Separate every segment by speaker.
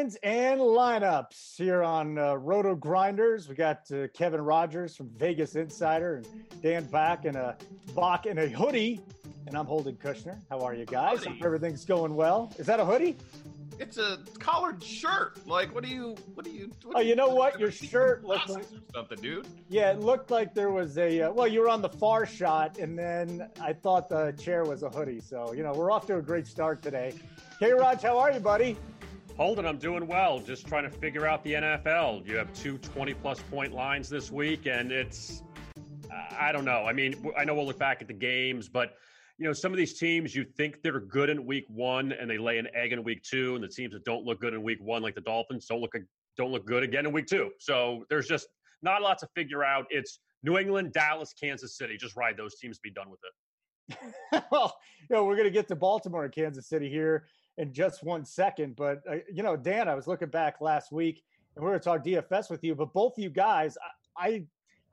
Speaker 1: Lines and lineups here on uh, RotoGrinders. We got uh, Kevin Rogers from Vegas Insider and Dan Back in a Bach in a hoodie, and I'm Holden Kushner. How are you guys? Hope everything's going well. Is that a hoodie?
Speaker 2: It's a collared shirt. Like, what do you? What do you? What
Speaker 1: Oh, you know what? Your shirt looked like
Speaker 2: something, dude.
Speaker 1: yeah, it looked like there was a uh, well, you were on the far shot, and then I thought the chair was a hoodie. So you know, we're off to a great start today. Hey, Raj, how are you, buddy?
Speaker 3: Holden, I'm doing well. Just trying to figure out the NFL. You have two 20 plus point lines this week, and it's, I don't know. I mean, I know we'll look back at the games, but, you know, some of these teams you think they're good in week one and they lay an egg in week two, and the teams that don't look good in week one, like the Dolphins, don't look, don't look good again in week two. So there's just not a lot to figure out. It's New England, Dallas, Kansas City. Just ride those teams, to be done with it.
Speaker 1: well, you know, we're going to get to Baltimore and Kansas City here in just one second. But, uh, you know, Dan, I was looking back last week and we were going to talk DFS with you, but both you guys, I, I,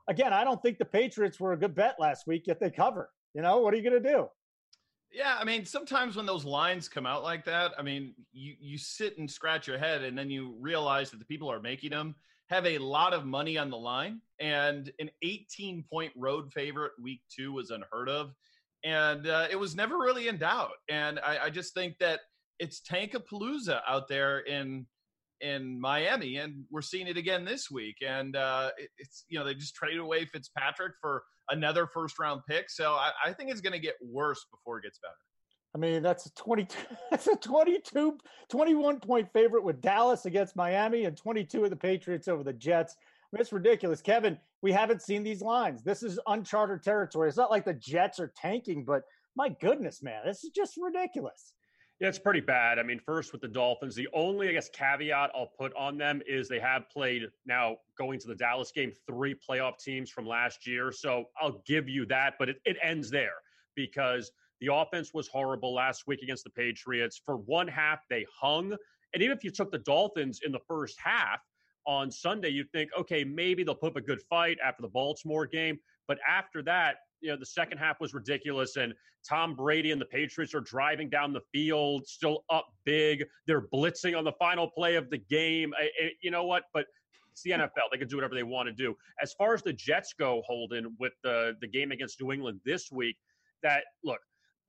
Speaker 1: again, I don't think the Patriots were a good bet last week, yet they cover. You know, what are you going to do?
Speaker 2: Yeah, I mean, sometimes when those lines come out like that, I mean, you you sit and scratch your head, and then you realize that the people are making them have a lot of money on the line, and an 18 point road favorite week two was unheard of, and uh, it was never really in doubt. And I, I just think that it's Tankapalooza out there in in Miami, and we're seeing it again this week. And uh, it, it's you know they just traded away Fitzpatrick for another first round pick, so I, I think it's going to get worse before it gets better.
Speaker 1: I mean, that's a 22, that's a 22, 21 point favorite with Dallas against Miami and 22 of the Patriots over the Jets. I mean, it's ridiculous. Kevin, we haven't seen these lines. This is uncharted territory. It's not like the Jets are tanking, but my goodness, man, this is just ridiculous.
Speaker 3: Yeah, it's pretty bad. I mean, first with the Dolphins, the only, I guess, caveat I'll put on them is they have played now going to the Dallas game three playoff teams from last year. So I'll give you that, but it, it ends there because the offense was horrible last week against the Patriots. For one half, they hung. And even if you took the Dolphins in the first half on Sunday, you'd think, okay, maybe they'll put up a good fight after the Baltimore game. But after that, you know, the second half was ridiculous, and Tom Brady and the Patriots are driving down the field, still up big. They're blitzing on the final play of the game. I, I, you know what? But it's the NFL. They can do whatever they want to do. As far as the Jets go, Holden, with the the game against New England this week, that look,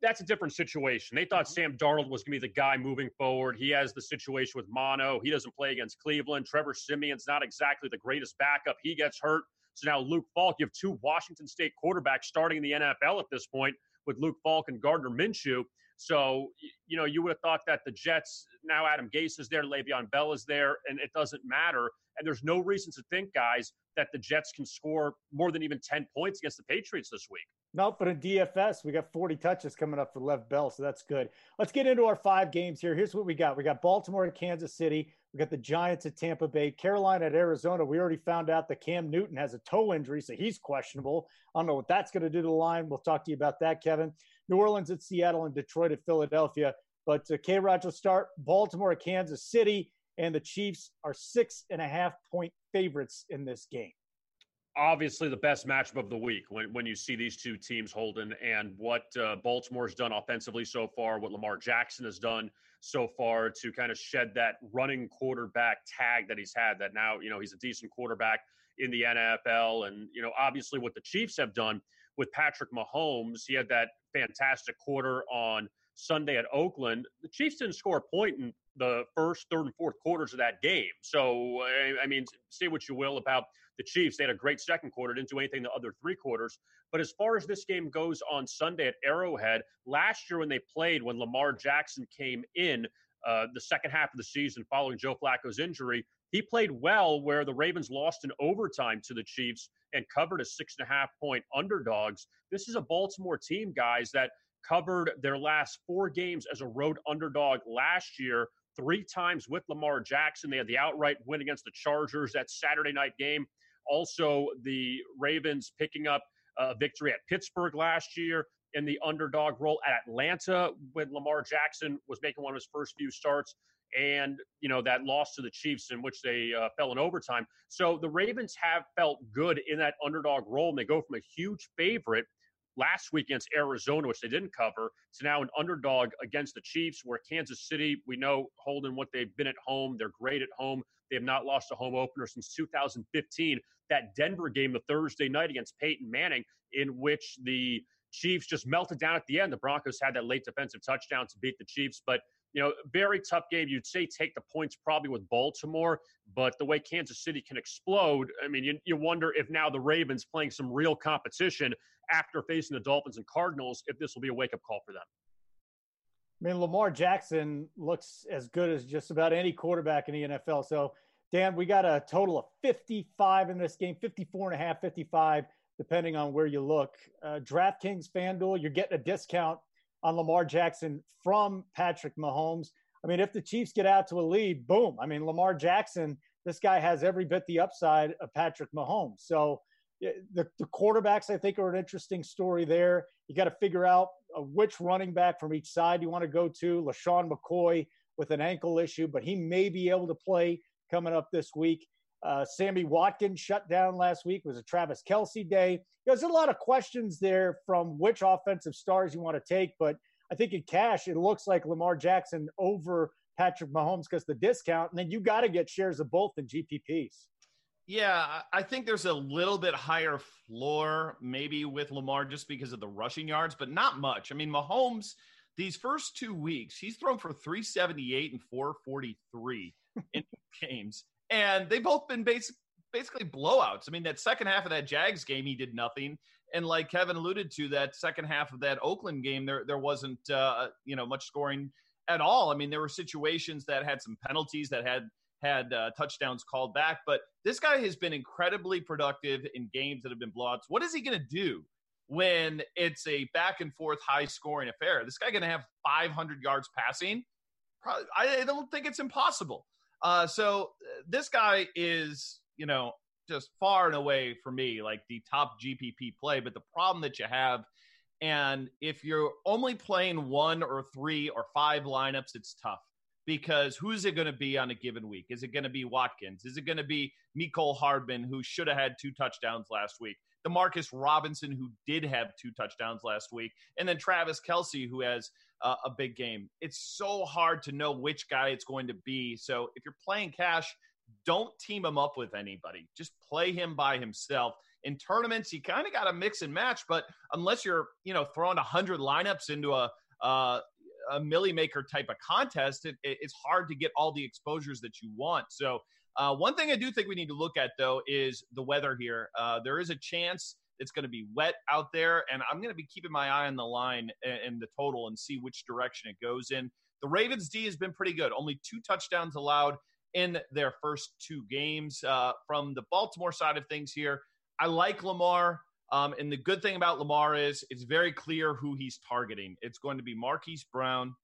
Speaker 3: that's a different situation. They thought mm-hmm. Sam Darnold was going to be the guy moving forward. He has the situation with mono. He doesn't play against Cleveland. Trevor Siemian's not exactly the greatest backup. He gets hurt. So now Luke Falk, you have two Washington State quarterbacks starting in the NFL at this point with Luke Falk and Gardner Minshew. So, you know, you would have thought that the Jets, now Adam Gase is there, Le'Veon Bell is there, and it doesn't matter. And there's no reason to think, guys, that the Jets can score more than even 10 points against the Patriots this week.
Speaker 1: No, but in DFS, we got 40 touches coming up for Lev Bell, so that's good. Let's get into our five games here. Here's what we got. We got Baltimore at Kansas City. We got the Giants at Tampa Bay, Carolina at Arizona. We already found out that Cam Newton has a toe injury, so he's questionable. I don't know what that's going to do to the line. We'll talk to you about that, Kevin. New Orleans at Seattle and Detroit at Philadelphia. But uh, K. Raj will start Baltimore at Kansas City, and the Chiefs are six and a half point favorites in this game
Speaker 3: obviously the best matchup of the week when, when you see these two teams holding and what uh, Baltimore's done offensively so far, what Lamar Jackson has done so far to kind of shed that running quarterback tag that he's had. That now, you know, he's a decent quarterback in the NFL. And, you know, obviously what the Chiefs have done with Patrick Mahomes, he had that fantastic quarter on Sunday at Oakland. The Chiefs didn't score a point in the first, third, and fourth quarters of that game. So, I mean, say what you will about the Chiefs. They had a great second quarter, didn't do anything the other three quarters. But as far as this game goes on Sunday at Arrowhead, last year when they played, when Lamar Jackson came in uh, the second half of the season following Joe Flacco's injury, he played well where the Ravens lost in overtime to the Chiefs and covered a six and a half point underdogs. This is a Baltimore team, guys, that covered their last four games as a road underdog last year three times with Lamar Jackson. They had the outright win against the Chargers that Saturday night game. Also, the Ravens picking up a victory at Pittsburgh last year in the underdog role at Atlanta when Lamar Jackson was making one of his first few starts and you know that loss to the Chiefs in which they uh, fell in overtime. So the Ravens have felt good in that underdog role, and they go from a huge favorite last week against Arizona, which they didn't cover, to now an underdog against the Chiefs, where Kansas City, we know holding what they've been at home. They're great at home. They have not lost a home opener since 2015. That Denver game, the Thursday night against Peyton Manning, in which the Chiefs just melted down at the end. The Broncos had that late defensive touchdown to beat the Chiefs, but you know, very tough game. You'd say take the points probably with Baltimore, but the way Kansas City can explode, I mean, you, you wonder if now the Ravens playing some real competition after facing the Dolphins and Cardinals, if this will be a wake up call for them.
Speaker 1: I mean, Lamar Jackson looks as good as just about any quarterback in the NFL. So, Dan, we got a total of 55 in this game, 54 and a half, 55, depending on where you look. Uh, DraftKings, FanDuel, you're getting a discount on Lamar Jackson from Patrick Mahomes. I mean, if the Chiefs get out to a lead, boom. I mean, Lamar Jackson, this guy has every bit the upside of Patrick Mahomes. So, the, the quarterbacks, I think, are an interesting story there. You got to figure out uh, which running back from each side you want to go to. LeSean McCoy with an ankle issue, but he may be able to play coming up this week. Uh, Sammy Watkins shut down last week. It was a Travis Kelce day. There's a lot of questions there from which offensive stars you want to take, but I think in cash, it looks like Lamar Jackson over Patrick Mahomes because the discount, and then you got to get shares of both in GPPs.
Speaker 2: Yeah, I think there's a little bit higher floor maybe with Lamar just because of the rushing yards, but not much. I mean, Mahomes, these first two weeks, he's thrown for 378 and 443 in games, and they've both been basic, basically blowouts. I mean, that second half of that Jags game, he did nothing, and like Kevin alluded to, that second half of that Oakland game, there there wasn't uh, you know much scoring at all. I mean, there were situations that had some penalties that had had uh, touchdowns called back. But this guy has been incredibly productive in games that have been blowouts. What is he going to do when it's a back and forth, high scoring affair? This guy going to have 500 yards passing? Probably, I don't think it's impossible. Uh, so uh, this guy is, you know, just far and away for me like the top GPP play. But the problem that you have, and if you're only playing one or three or five lineups, it's tough because who's it going to be on a given week? Is it going to be Watkins? Is it going to be Mecole Hardman, who should have had two touchdowns last week? Demarcus Robinson, who did have two touchdowns last week, and then Travis Kelce, who has uh, a big game. It's so hard to know which guy it's going to be. So if you're playing cash, don't team him up with anybody. Just play him by himself. In tournaments, you kind of got to mix and match, but unless you're, you know, throwing 100 lineups into a, uh, a Milly Maker type of contest, it, it's hard to get all the exposures that you want. So, uh, one thing I do think we need to look at though is the weather here. Uh, there is a chance it's going to be wet out there, and I'm going to be keeping my eye on the line and, the total and see which direction it goes in. The Ravens D has been pretty good. Only two touchdowns allowed in their first two games. Uh, from the Baltimore side of things here, I like Lamar. Um, and the good thing about Lamar is it's very clear who he's targeting. It's going to be Marquise Brown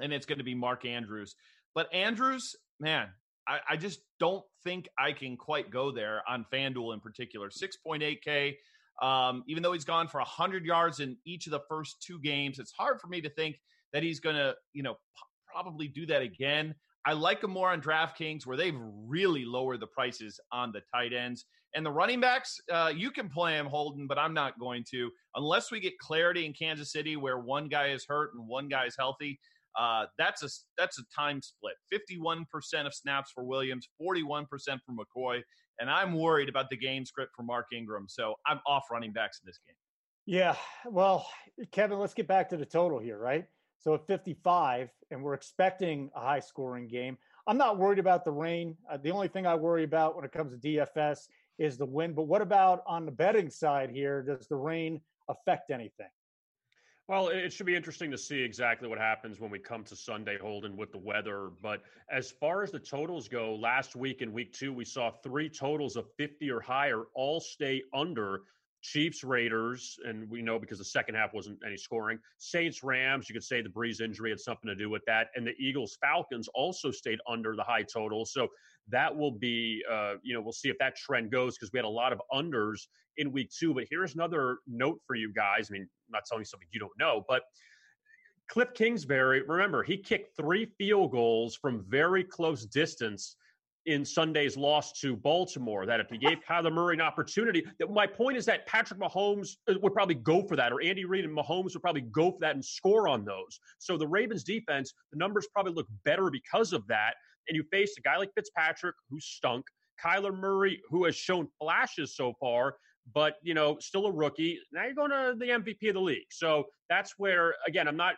Speaker 2: and it's going to be Mark Andrews. But Andrews, man, I, I just don't think I can quite go there on FanDuel in particular. 6.8K. Um, even though he's gone for 100 yards in each of the first two games, it's hard for me to think that he's going to, you know, p- probably do that again. I like him more on DraftKings where they've really lowered the prices on the tight ends. And the running backs, uh, you can play them, Holden, but I'm not going to unless we get clarity in Kansas City where one guy is hurt and one guy is healthy. Uh, that's a that's a time split. 51% of snaps for Williams, 41% for McCoy, and I'm worried about the game script for Mark Ingram. So I'm off running backs in this game.
Speaker 1: Yeah, well, Kevin, let's get back to the total here, right? So at 55, and we're expecting a high scoring game. I'm not worried about the rain. Uh, the only thing I worry about when it comes to DFS is the wind. But what about on the betting side here? Does the rain affect anything?
Speaker 3: Well, it should be interesting to see exactly what happens when we come to Sunday, Holden, with the weather. But as far as the totals go, last week in week two, we saw three totals of 50 or higher all stay under Chiefs, Raiders, and we know because the second half wasn't any scoring. Saints, Rams, you could say the Brees injury had something to do with that. And the Eagles, Falcons also stayed under the high total. So that will be, uh, you know, we'll see if that trend goes because we had a lot of unders in week two. But here's another note for you guys. I mean, I'm not telling you something you don't know, but Cliff Kingsbury, remember, he kicked three field goals from very close distance in Sunday's loss to Baltimore. That if he gave Kyler Murray an opportunity, that my point is that Patrick Mahomes uh, would probably go for that, or Andy Reid and Mahomes would probably go for that and score on those. So the Ravens defense, the numbers probably look better because of that. And you face a guy like Fitzpatrick who stunk, Kyler Murray who has shown flashes so far, but you know still a rookie. Now you're going to the MVP of the league. So that's where again I'm not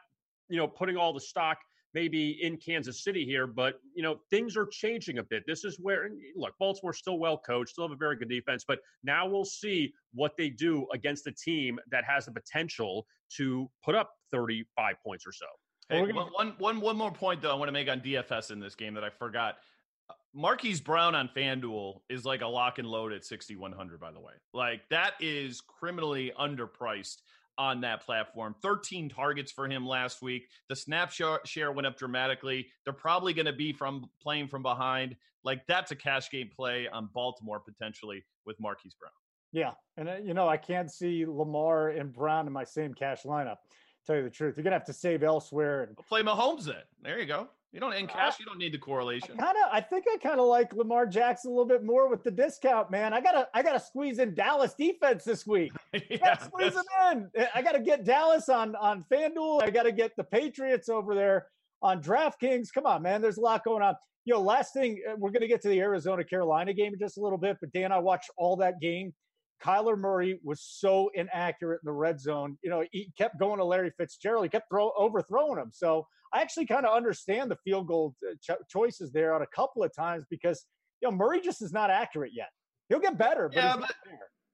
Speaker 3: you know putting all the stock maybe in Kansas City here, but you know things are changing a bit. This is where look, Baltimore's still well coached, still have a very good defense, but now we'll see what they do against a team that has the potential to put up 35 points or so.
Speaker 2: Hey, one, one, one more point though I want to make on DFS in this game that I forgot. Marquise Brown on FanDuel is like a lock and load at 6,100, by the way. Like that is criminally underpriced on that platform. 13 targets for him last week. The snap share went up dramatically. They're probably going to be from playing from behind. Like that's a cash game play on Baltimore potentially with Marquise Brown.
Speaker 1: Yeah, and uh, you know I can't see Lamar and Brown in my same cash lineup. Tell you the truth, you're gonna have to save elsewhere. And
Speaker 2: play Mahomes then. There you go. You don't in cash. You don't need the correlation.
Speaker 1: Kind of. I think I kind of like Lamar Jackson a little bit more with the discount, man. I gotta. I gotta squeeze in Dallas defense this week. yeah, squeeze them in. I gotta get Dallas on on FanDuel. I gotta get the Patriots over there on DraftKings. Come on, man. There's a lot going on. You know, last thing uh, we're gonna get to the Arizona Carolina game in just a little bit, but Dan, I watched all that game. Kyler Murray was so inaccurate in the red zone. You know, he kept going to Larry Fitzgerald. He kept throw, overthrowing him. So I actually kind of understand the field goal uh, cho- choices there on a couple of times because you know Murray just is not accurate yet. He'll get better, but yeah, but,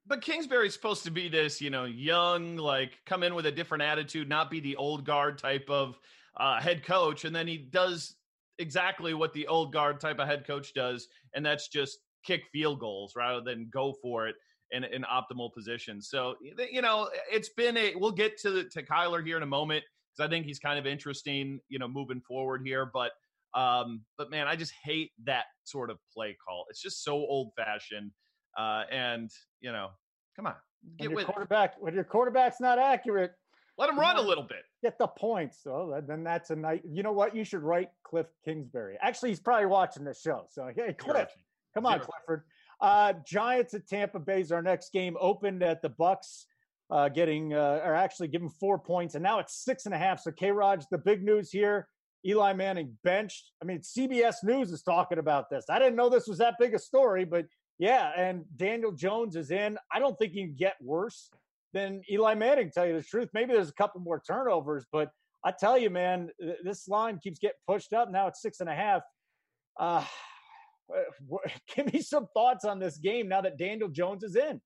Speaker 2: but Kingsbury's supposed to be this, you know, young, like come in with a different attitude, not be the old guard type of uh, head coach, and then he does exactly what the old guard type of head coach does, and that's just kick field goals rather than go for it in, in optimal position. So you know, it's been a. We'll get to to Kyler here in a moment because I think he's kind of interesting, you know, moving forward here. But um, but man, I just hate that sort of play call. It's just so old fashioned. Uh, and you know, come on,
Speaker 1: get when your quarterback when your quarterback's not accurate.
Speaker 2: Let him run a little bit.
Speaker 1: Get the points. So then that's a night. You know what? You should write Cliff Kingsbury. Actually, he's probably watching this show. So hey, Cliff, come on, Clifford. Uh, Giants at Tampa Bay is our next game. Opened at the Bucks, uh, getting uh, or actually giving four points, and now it's six and a half. So K. Raj, the big news here: Eli Manning benched. I mean, CBS News is talking about this. I didn't know this was that big a story, but yeah. And Daniel Jones is in. I don't think you can get worse than Eli Manning. Tell you the truth, maybe there's a couple more turnovers, but I tell you, man, this line keeps getting pushed up. Now it's six and a half. Uh, Uh, give me some thoughts on this game now that Daniel Jones is in.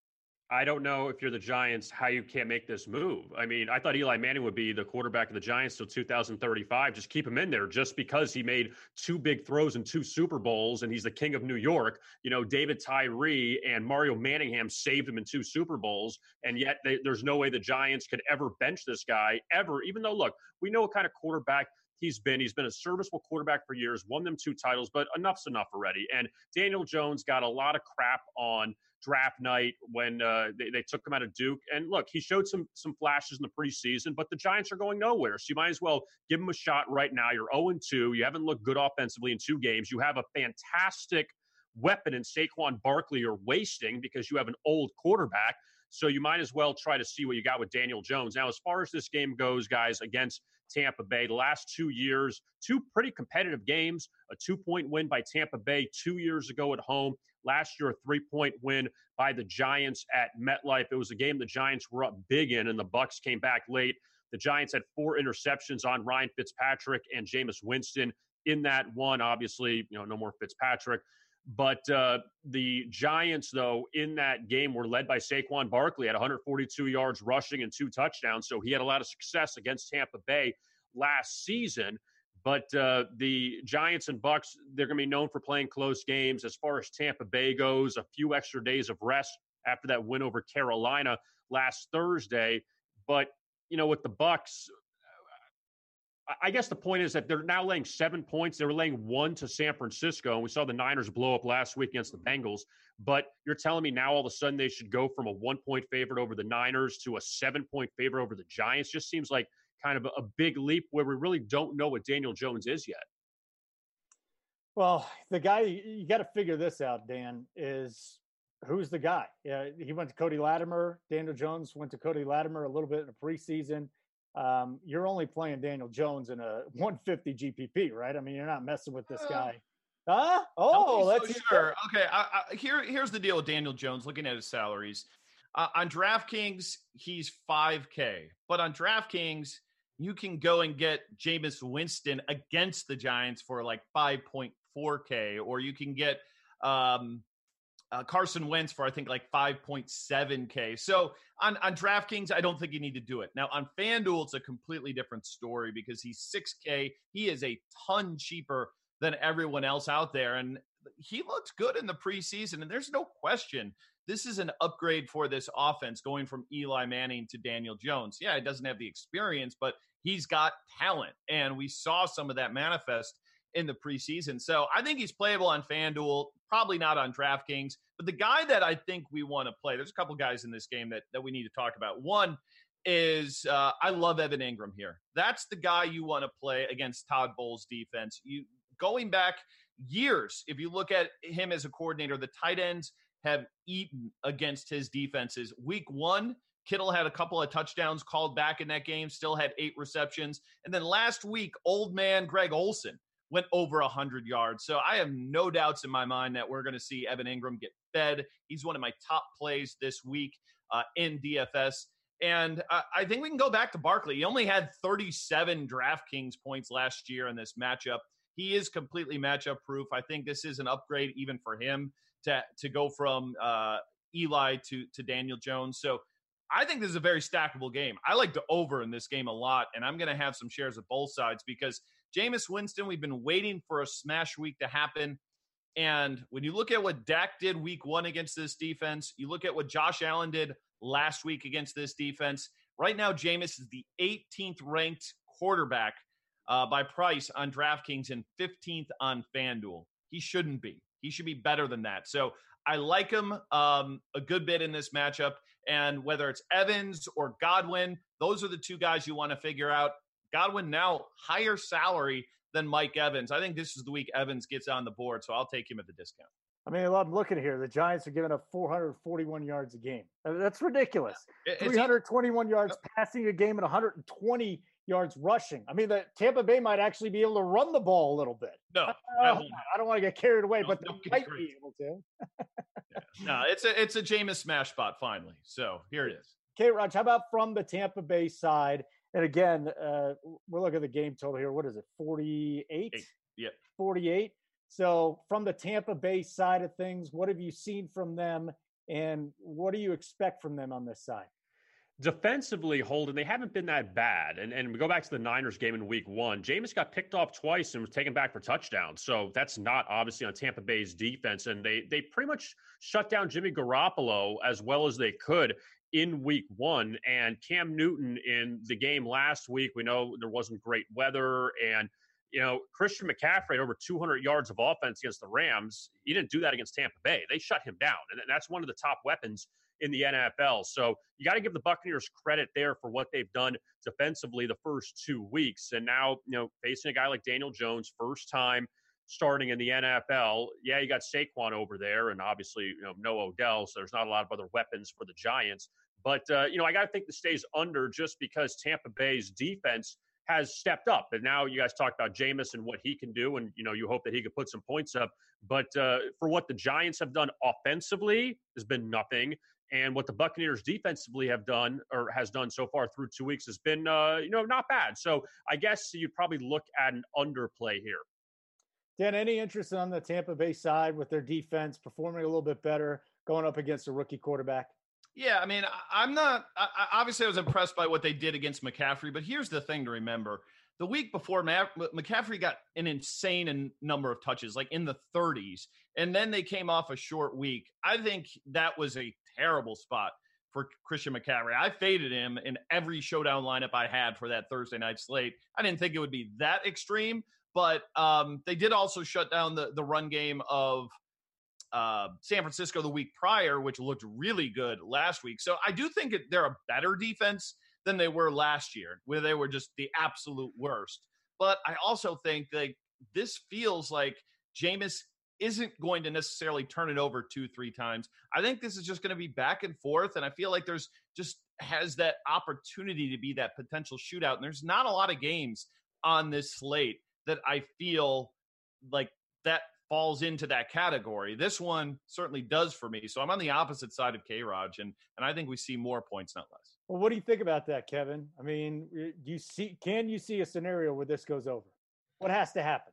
Speaker 3: I don't know if you're the Giants how you can't make this move. I mean, I thought Eli Manning would be the quarterback of the Giants till 2035. Just keep him in there just because he made two big throws in two Super Bowls and he's the king of New York. You know, David Tyree and Mario Manningham saved him in two Super Bowls, and yet they, there's no way the Giants could ever bench this guy ever. Even though, look, we know what kind of quarterback he's been. He's been a serviceable quarterback for years, won them two titles, but enough's enough already. And Daniel Jones got a lot of crap on draft night when uh, they, they took him out of Duke. And look, he showed some some flashes in the preseason, but the Giants are going nowhere. So you might as well give him a shot right now. You're 0 2. You haven't looked good offensively in two games. You have a fantastic weapon in Saquon Barkley you're wasting because you have an old quarterback. So you might as well try to see what you got with Daniel Jones. Now, as far as this game goes, guys, against Tampa Bay, the last two years, two pretty competitive games, a two point win by Tampa Bay two years ago at home. Last year, a three point win by the Giants at MetLife. It was a game the Giants were up big in, and the Bucks came back late. The Giants had four interceptions on Ryan Fitzpatrick and Jameis Winston in that one. Obviously, you know, no more Fitzpatrick. But uh, the Giants, though, in that game were led by Saquon Barkley at 142 yards rushing and two touchdowns. So he had a lot of success against Tampa Bay last season. But uh, the Giants and Bucks, they're going to be known for playing close games. As far as Tampa Bay goes, a few extra days of rest after that win over Carolina last Thursday. But you know, with the Bucks, I guess the point is that they're now laying seven points. They were laying one to San Francisco, and we saw the Niners blow up last week against the Bengals. But you're telling me now all of a sudden they should go from a one point favorite over the Niners to a seven point favorite over the Giants? Just seems like kind of a, big leap where we really don't know what Daniel Jones is yet.
Speaker 1: Well, the guy you got to figure this out, Dan, is who's the guy? Yeah, he went to Cody Latimer. Daniel Jones went to Cody Latimer a little bit in the preseason um, you're only playing Daniel Jones in a 150 GPP, right? I mean, you're not messing with this uh, guy. Huh? Oh,
Speaker 2: let's so sure. Okay, I, I, here here's the deal with Daniel Jones. Looking at his salaries uh, on DraftKings, he's 5K, but on DraftKings, you can go and get Jameis Winston against the Giants for like 5.4K, or you can get um, uh, Carson Wentz for I think like 5.7k. So on on DraftKings, I don't think you need to do it. Now on FanDuel, it's a completely different story because he's 6k. He is a ton cheaper than everyone else out there, and he looked good in the preseason. And there's no question this is an upgrade for this offense going from Eli Manning to Daniel Jones. Yeah, he doesn't have the experience, but he's got talent, and we saw some of that manifest in the preseason. So I think he's playable on FanDuel, probably not on DraftKings. But the guy that I think we want to play, there's a couple guys in this game that, that we need to talk about. One is uh, I love Evan Engram here. That's the guy you want to play against Todd Bowles' defense. You going back years, if you look at him as a coordinator, the tight ends have eaten against his defenses. Week one, Kittle had a couple of touchdowns called back in that game, still had eight receptions. And then last week, old man Greg Olsen went over 100 yards. So I have no doubts in my mind that we're going to see Evan Engram get fed. He's one of my top plays this week uh, in DFS. And I, think we can go back to Barkley. He only had 37 DraftKings points last year in this matchup. He is completely matchup proof. I think this is an upgrade even for him to to go from uh, Eli to to Daniel Jones. So I think this is a very stackable game. I like the over in this game a lot, and I'm going to have some shares of both sides because Jameis Winston, we've been waiting for a smash week to happen. And when you look at what Dak did week one against this defense, you look at what Josh Allen did last week against this defense. Right now, Jameis is the 18th ranked quarterback uh, by price on DraftKings and 15th on FanDuel. He shouldn't be. He should be better than that. So I like him um, a good bit in this matchup. And whether it's Evans or Godwin, those are the two guys you want to figure out. Godwin now higher salary than Mike Evans. I think this is the week Evans gets on the board, so I'll take him at the discount.
Speaker 1: I mean, I'm looking here. The Giants are giving up 441 yards a game. That's ridiculous. 321 yards passing a game and 120 yards rushing. I mean, the Tampa Bay might actually be able to run the ball a little bit.
Speaker 2: No,
Speaker 1: I, I don't want to get carried away, no, but they might be able to.
Speaker 2: yeah. No, it's a it's a Jameis smash spot finally. So here it is.
Speaker 1: Okay, Raj, how about from the Tampa Bay side? And again, uh, we're looking at the game total here. What is it? 48?
Speaker 2: Yeah.
Speaker 1: 48. So from the Tampa Bay side of things, what have you seen from them and what do you expect from them on this side?
Speaker 3: defensively, Holden, they haven't been that bad. And and we go back to the Niners game in week one. Jameis got picked off twice and was taken back for touchdowns. So that's not obviously on Tampa Bay's defense. And they they pretty much shut down Jimmy Garoppolo as well as they could in week one. And Cam Newton in the game last week, we know there wasn't great weather and you know, Christian McCaffrey over 200 yards of offense against the Rams. He didn't do that against Tampa Bay. They shut him down. And that's one of the top weapons in the NFL. So you got to give the Buccaneers credit there for what they've done defensively the first two weeks. And now, you know, facing a guy like Daniel Jones, first time starting in the NFL. Yeah, you got Saquon over there, and obviously, you know, no Odell, so there's not a lot of other weapons for the Giants. But, uh, you know, I got to think the stays under just because Tampa Bay's defense has stepped up. And now you guys talk about Jameis and what he can do, and, you know, you hope that he could put some points up. But uh, for what the Giants have done offensively, has been nothing. And what the Buccaneers defensively have done or has done so far through two weeks has been, uh, you know, not bad. So I guess you'd probably look at an underplay here.
Speaker 1: Dan, any interest on the Tampa Bay side with their defense performing a little bit better, going up against a rookie quarterback?
Speaker 2: Yeah, I mean, I'm not. I, obviously, I was impressed by what they did against McCaffrey, but here's the thing to remember: the week before, McCaffrey got an insane number of touches, like in the 30s, and then they came off a short week. I think that was a terrible spot for Christian McCaffrey. I faded him in every showdown lineup I had for that Thursday night slate. I didn't think it would be that extreme, but um, they did also shut down the the run game of uh, San Francisco the week prior, which looked really good last week. So I do think they're a better defense than they were last year, where they were just the absolute worst. But I also think that this feels like Jameis isn't going to necessarily turn it over two, three times. I think this is just going to be back and forth. And I feel like there's just has that opportunity to be that potential shootout. And there's not a lot of games on this slate that I feel like that falls into that category. This one certainly does for me. So I'm on the opposite side of K Raj, and and I think we see more points, not less.
Speaker 1: Well, what do you think about that, Kevin? I mean, you see, can you see a scenario where this goes over? What has to happen?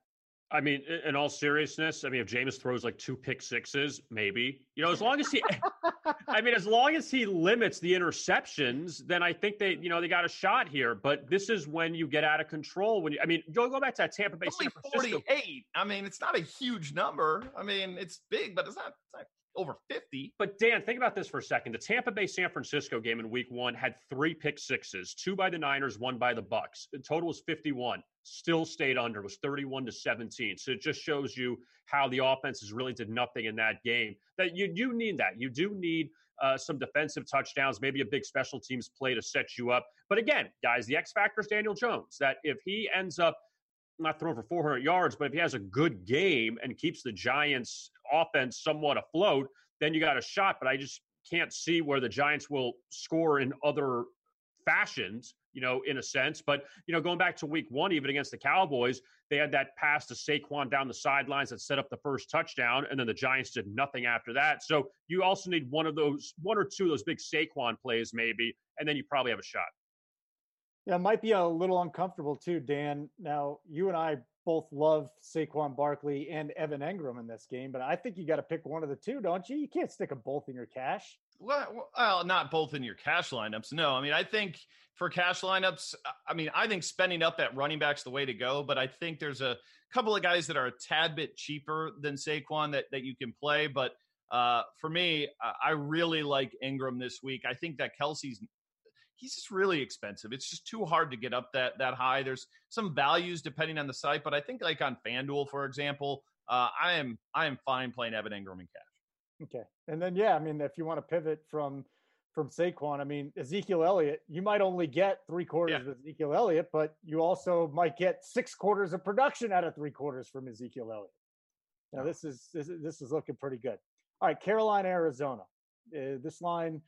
Speaker 3: I mean, in all seriousness, I mean, if Jameis throws like two pick sixes, maybe you know, as long as he, I mean, as long as he limits the interceptions, then I think they, you know, they got a shot here. But this is when you get out of control. When you, I mean, go go back to that Tampa Bay.
Speaker 2: Only forty-eight. I mean, it's not a huge number. I mean, it's big, but it's not, it's not over 50.
Speaker 3: But Dan, think about this for a second. The Tampa Bay San Francisco game in week one had three pick sixes, two by the Niners, one by the Bucks. The total was 51. Still stayed under, was 31 to 17. So it just shows you how the offenses really did nothing in that game. That you do need that. You do need uh, some defensive touchdowns, maybe a big special teams play to set you up. But again, guys, the X factor is Daniel Jones. That if he ends up not throwing for 400 yards, but if he has a good game and keeps the Giants offense somewhat afloat, then you got a shot. But I just can't see where the Giants will score in other fashions, you know, in a sense. But, you know, going back to week one, even against the Cowboys, they had that pass to Saquon down the sidelines that set up the first touchdown, and then the Giants did nothing after that. So you also need one of those, one or two of those big Saquon plays, maybe, and then you probably have a shot.
Speaker 1: Yeah, it might be a little uncomfortable too, Dan. Now, you and I both love Saquon Barkley and Evan Engram in this game, but I think you got to pick one of the two, don't you? You can't stick them both in your cash.
Speaker 2: Well, well, not both in your cash lineups. No, I mean, I think for cash lineups, I mean, I think spending up at running back's the way to go. But I think there's a couple of guys that are a tad bit cheaper than Saquon that that you can play. But uh, for me, I really like Engram this week. I think that Kelce's he's just really expensive. It's just too hard to get up that that high. There's some values depending on the site, but I think like on FanDuel, for example, uh, I am I am fine playing Evan Engram in cash.
Speaker 1: Okay, and then yeah, I mean, if you want to pivot from from Saquon, I mean Ezekiel Elliott, you might only get three quarters yeah. of Ezekiel Elliott, but you also might get six quarters of production out of three quarters from Ezekiel Elliott. Now this is this is, this is looking pretty good. All right, Carolina, Arizona. Uh, this line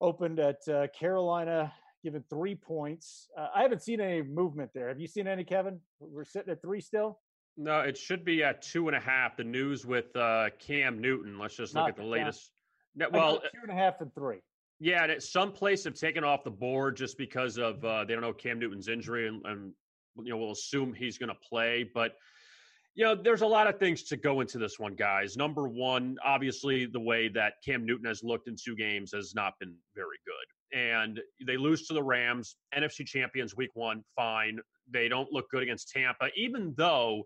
Speaker 1: opened at uh, Carolina, given three points. Uh, I haven't seen any movement there. Have you seen any, Kevin? We're sitting at three still.
Speaker 3: No, it should be at two and a half. The news with uh, Cam Newton. Let's just look
Speaker 1: Not
Speaker 3: at the latest. No, well,
Speaker 1: two and a half and three.
Speaker 3: Yeah, and some places have taken off the board just because of uh, they don't know Cam Newton's injury, and, and you know we'll assume he's going to play. But you know, there's a lot of things to go into this one, guys. Number one, obviously, the way that Cam Newton has looked in two games has not been very good. And they lose to the Rams, NFC champions week one, fine. They don't look good against Tampa, even though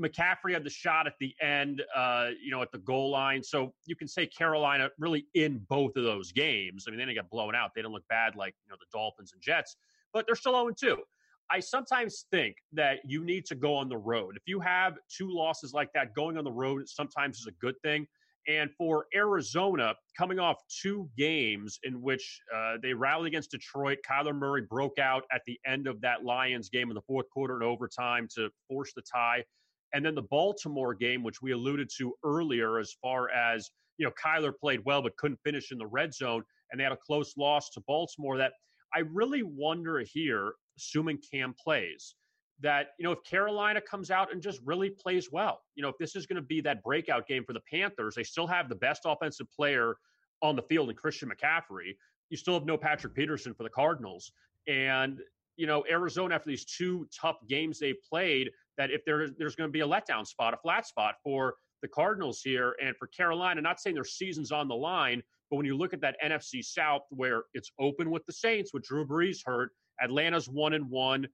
Speaker 3: McCaffrey had the shot at the end, uh, you know, at the goal line. So you can say Carolina really in both of those games. I mean, they didn't get blown out. They didn't look bad like, you know, the Dolphins and Jets, but they're still 0 2. I sometimes think that you need to go on the road. If you have two losses like that, going on the road sometimes is a good thing. And for Arizona, coming off two games in which uh, they rallied against Detroit, Kyler Murray broke out at the end of that Lions game in the fourth quarter in overtime to force the tie. And then the Baltimore game, which we alluded to earlier, as far as, you know, Kyler played well but couldn't finish in the red zone. And they had a close loss to Baltimore that I really wonder here assuming Cam plays, that, you know, if Carolina comes out and just really plays well, you know, if this is going to be that breakout game for the Panthers, they still have the best offensive player on the field in Christian McCaffrey. You still have no Patrick Peterson for the Cardinals. And, you know, Arizona, after these two tough games they played, that if there, there's going to be a letdown spot, a flat spot for the Cardinals here and for Carolina, not saying their season's on the line, but when you look at that NFC South where it's open with the Saints, with Drew Brees hurt, Atlanta's one and one,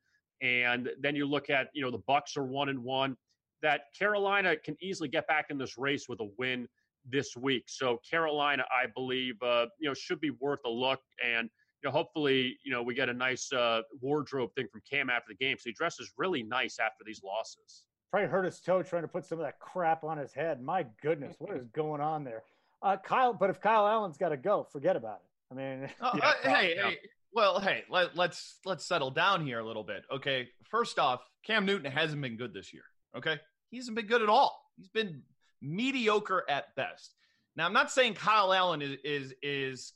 Speaker 3: and then you look at you know the Bucks are one and one. That Carolina can easily get back in this race with a win this week. So Carolina, I believe, uh, you know, should be worth a look, and you know, hopefully, you know, we get a nice uh, wardrobe thing from Cam after the game. So he dresses really nice after these losses.
Speaker 1: Probably hurt his toe trying to put some of that crap on his head. My goodness, what is going on there? Uh, Kyle, but if Kyle Allen's got to go, forget about it. I mean,
Speaker 2: oh, yeah, uh, hey, yeah. hey, well, hey, let, let's let's settle down here a little bit. Okay, first off, Cam Newton hasn't been good this year. Okay, he hasn't been good at all. He's been mediocre at best. Now, I'm not saying Kyle Allen is is is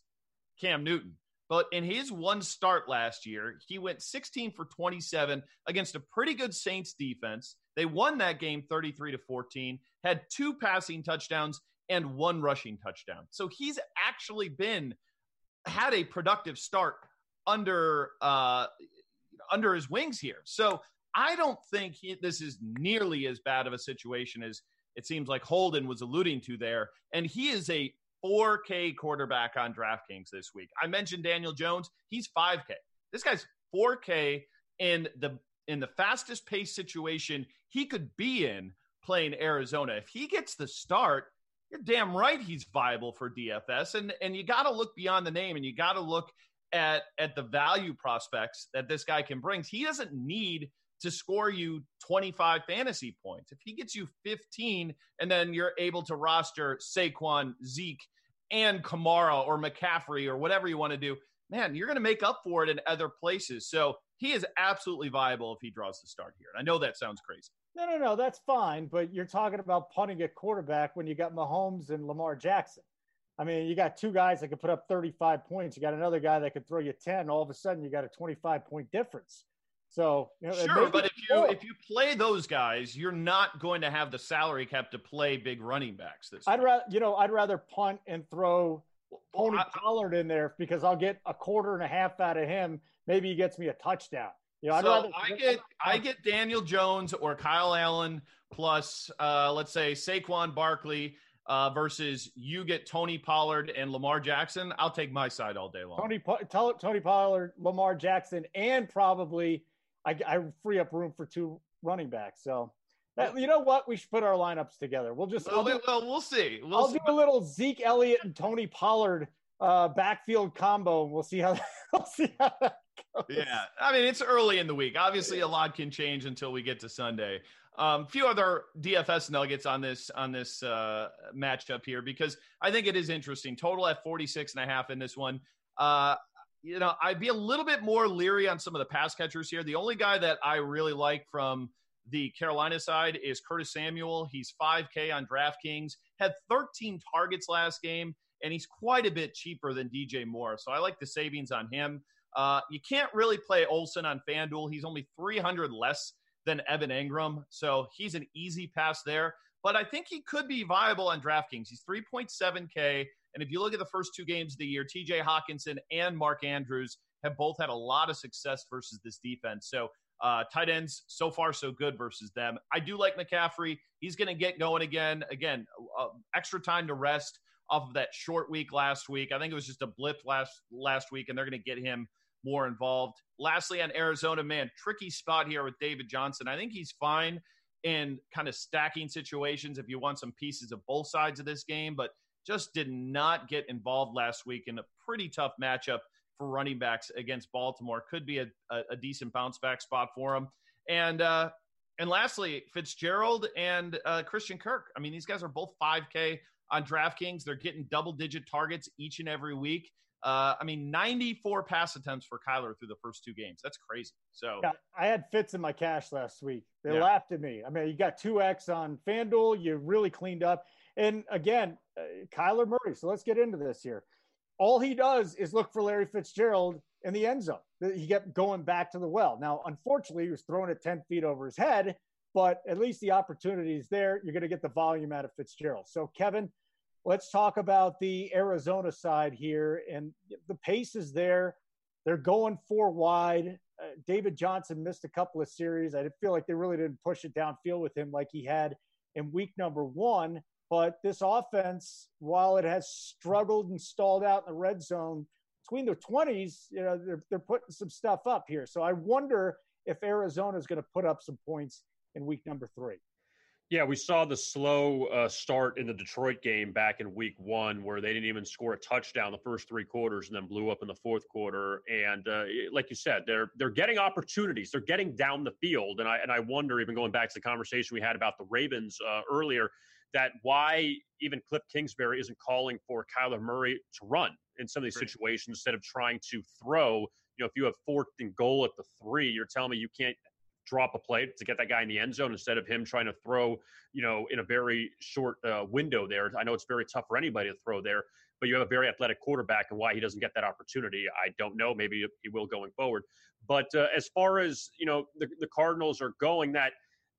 Speaker 2: Cam Newton, but in his one start last year, he went 16 for 27 against a pretty good Saints defense. They won that game 33 to 14, had two passing touchdowns and one rushing touchdown. So he's actually been had a productive start under uh, under his wings here. So I don't think he, this is nearly as bad of a situation as it seems like Holden was alluding to there. And he is a 4K quarterback on DraftKings this week. I mentioned Daniel Jones; he's 5K. This guy's 4K in the in the fastest pace situation he could be in playing Arizona. If he gets the start, you're damn right he's viable for DFS. And and you got to look beyond the name, and you got to look at at the value prospects that this guy can bring. He doesn't need to score you 25 fantasy points. If he gets you 15 and then you're able to roster Saquon, Zeke, and Kamara or McCaffrey or whatever you want to do, man, you're going to make up for it in other places. So he is absolutely viable if he draws the start here. And I know that sounds crazy.
Speaker 1: No, no, no, that's fine. But you're talking about punting at quarterback when you got Mahomes and Lamar Jackson. I mean, you got two guys that could put up 35 points. You got another guy that could throw you 10. All of a sudden, you got a 25 point difference. So you know,
Speaker 2: sure, but if you more. if you play those guys, you're not going to have the salary cap to play big running backs. This
Speaker 1: I'd rather you know I'd rather punt and throw Tony I, Pollard in there because I'll get a quarter and a half out of him. Maybe he gets me a touchdown. You know,
Speaker 2: so rather, I get I get Daniel Jones or Kyle Allen plus uh, let's say Saquon Barkley uh, versus you get Tony Pollard and Lamar Jackson, I'll take my side all day long.
Speaker 1: Tony Tony Pollard, Lamar Jackson, and probably I, I free up room for two running backs. So. That, you know what? We should put our lineups together. We'll just.
Speaker 2: Well, do, well we'll see. We'll
Speaker 1: I'll
Speaker 2: see.
Speaker 1: do a little Zeke Elliott and Tony Pollard uh, backfield combo. We'll see how. we'll see how that goes.
Speaker 2: Yeah, I mean it's early in the week. Obviously, a lot can change until we get to Sunday. A um, few other DFS nuggets on this on this uh, matchup here because I think it is interesting. Total at 46 and a half in this one. Uh, you know, I'd be a little bit more leery on some of the pass catchers here. The only guy that I really like from the Carolina side is Curtis Samuel. He's 5K on DraftKings, had 13 targets last game, and he's quite a bit cheaper than DJ Moore. So I like the savings on him. Uh, you can't really play Olsen on FanDuel. He's only 300 less than Evan Engram. So he's an easy pass there. But I think he could be viable on DraftKings. He's 3.7K. And if you look at the first two games of the year, TJ Hockenson and Mark Andrews have both had a lot of success versus this defense. So uh, tight ends, so far, so good versus them. I do like McCaffrey. He's going to get going again. Again, uh, extra time to rest off of that short week last week. I think it was just a blip last last week, and they're going to get him more involved. Lastly, on Arizona, man, tricky spot here with David Johnson. I think he's fine in kind of stacking situations if you want some pieces of both sides of this game, but just did not get involved last week in a pretty tough matchup for running backs against Baltimore. Could be a, a, a decent bounce back spot for him. And uh, and lastly, Fitzgerald and uh, Christian Kirk. I mean, these guys are both 5K on DraftKings. They're getting double digit targets each and every week. Uh, I mean, 94 pass attempts for Kyler through the first two games. That's crazy. So
Speaker 1: yeah, I had Fitz in my cash last week. They yeah. laughed at me. I mean, you got 2X on FanDuel. You really cleaned up. And again, uh, Kyler Murray. So let's get into this here. All he does is look for Larry Fitzgerald in the end zone. He kept going back to the well. Now, unfortunately, he was throwing it 10 feet over his head, but at least the opportunity is there. You're going to get the volume out of Fitzgerald. So, Kevin, let's talk about the Arizona side here. And the pace is there. They're going four wide. Uh, David Johnson missed a couple of series. I didn't feel like they really didn't push it downfield with him like he had in week number one. But this offense, while it has struggled and stalled out in the red zone between the 20s, you know, they're, they're putting some stuff up here. So I wonder if Arizona is going to put up some points in week number three.
Speaker 3: Yeah, we saw the slow uh, start in the Detroit game back in week one where they didn't even score a touchdown the first three quarters and then blew up in the fourth quarter. And uh, like you said, they're they're getting opportunities. They're getting down the field. And I and I wonder, even going back to the conversation we had about the Ravens uh, earlier, that why even Cliff Kingsbury isn't calling for Kyler Murray to run in some of these situations instead of trying to throw. You know, if you have fourth and goal at the three, you're telling me you can't drop a play to get that guy in the end zone instead of him trying to throw, you know, in a very short uh, window there. I know it's very tough for anybody to throw there, but you have a very athletic quarterback, and why he doesn't get that opportunity, I don't know. Maybe he will going forward. But uh, as far as you know, the, the Cardinals are going, that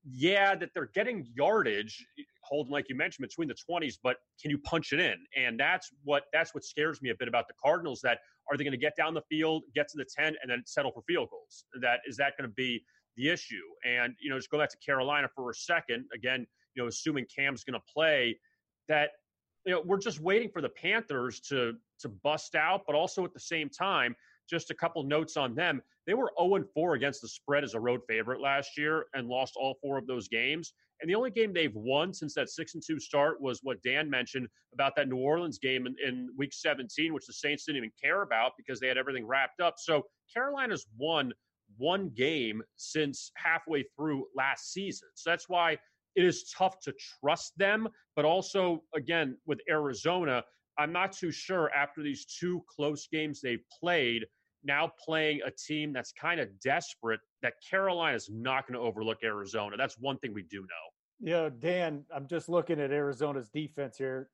Speaker 3: yeah, that they're getting yardage, holding like you mentioned between the 20s, but can you punch it in? And that's what that's what scares me a bit about the Cardinals. That are they going to get down the field, get to the 10, and then settle for field goals? That is that going to be the issue. And, you know, just go back to Carolina for a second. Again, you know, assuming Cam's going to play, that, you know, we're just waiting for the Panthers to to bust out, but also at the same time, just a couple notes on them. They were 0 4 against the spread as a road favorite last year and lost all four of those games. And the only game they've won since that 6 and 2 start was what Dan mentioned about that New Orleans game in, in week 17, which the Saints didn't even care about because they had everything wrapped up. So Carolina's won one game since halfway through last season. So that's why it is tough to trust them. But also, again, with Arizona, I'm not too sure after these two close games they've played, now playing a team that's kind of desperate, that Carolina is not going to overlook Arizona. That's one thing we do know.
Speaker 1: Yeah, Dan, I'm just looking at Arizona's defense here.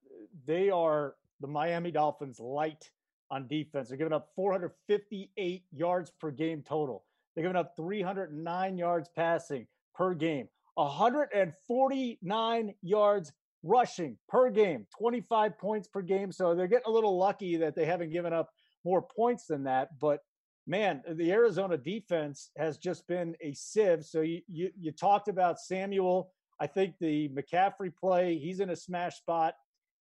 Speaker 1: They are the Miami Dolphins light on defense. They're giving up 458 yards per game total. They're giving up 309 yards passing per game, 149 yards rushing per game, 25 points per game. So they're getting a little lucky that they haven't given up more points than that. But man, uh, the Arizona defense has just been a sieve. So you, you, you talked about Samuel. I think the McCaffrey play, he's in a smash spot.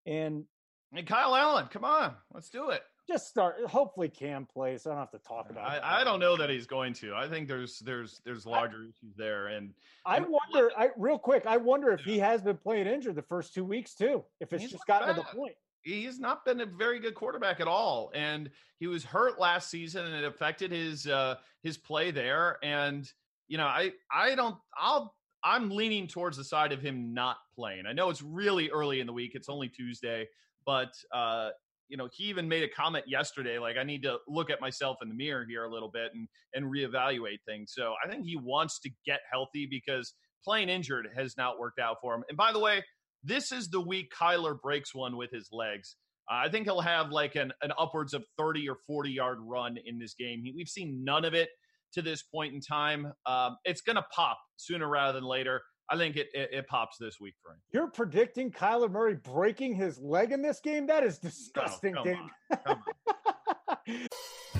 Speaker 1: And
Speaker 2: and Kyle Allen, come on, let's do it
Speaker 1: just start. Hopefully, Cam plays. I don't have to talk about.
Speaker 2: I, I don't know that he's going to. I think there's there's there's larger I, issues there, and
Speaker 1: I wonder. I real quick. I wonder if yeah. he has been playing injured the first two weeks too. If it's just gotten bad. to the point.
Speaker 2: He's not been a very good quarterback at all, and he was hurt last season, and it affected his uh his play there. And you know, I I don't. I'll I'm leaning towards the side of him not playing. I know it's really early in the week. It's only Tuesday, but uh, you know, he even made a comment yesterday, like I need to look at myself in the mirror here a little bit and and reevaluate things. So I think he wants to get healthy because playing injured has not worked out for him. And by the way, this is the week Kyler breaks one with his legs. Uh, I think he'll have like an, an upwards of 30 or 40 yard run in this game. He, we've seen none of it to this point in time. Um, it's going to pop sooner rather than later. I think it, it, it, pops this week for him.
Speaker 1: You're predicting Kyler Murray breaking his leg in this game? That is disgusting,
Speaker 2: no,
Speaker 1: Dave.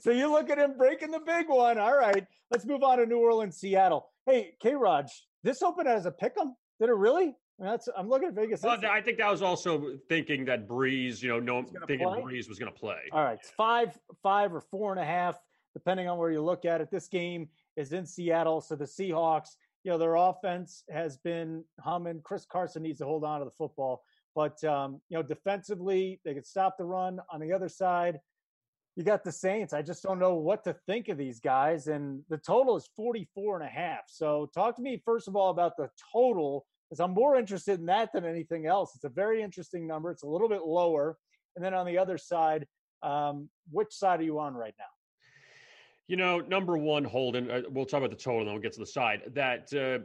Speaker 1: So you look at him breaking the big one. All right, let's move on to New Orleans, Seattle. Hey, K. Raj, this opened as a pick 'em. Did it really? I mean, that's I'm looking at Vegas.
Speaker 3: Well, I think that was also thinking that Brees, you know, no thinking
Speaker 1: play?
Speaker 3: Brees was going to play.
Speaker 1: All right, it's five, five or four and a half, depending on where you look at it. This game is in Seattle, so the Seahawks, you know, their offense has been humming. Chris Carson needs to hold on to the football, but um, you know, defensively they could stop the run. On the other side, you got the Saints. I just don't know what to think of these guys. And the total is 44 and a half. So talk to me first of all about the total, because I'm more interested in that than anything else. It's a very interesting number. It's a little bit lower. And then on the other side, um, which side are you on right now?
Speaker 3: You know, number one, Holden, uh, we'll talk about the total and then we'll get to the side. That uh,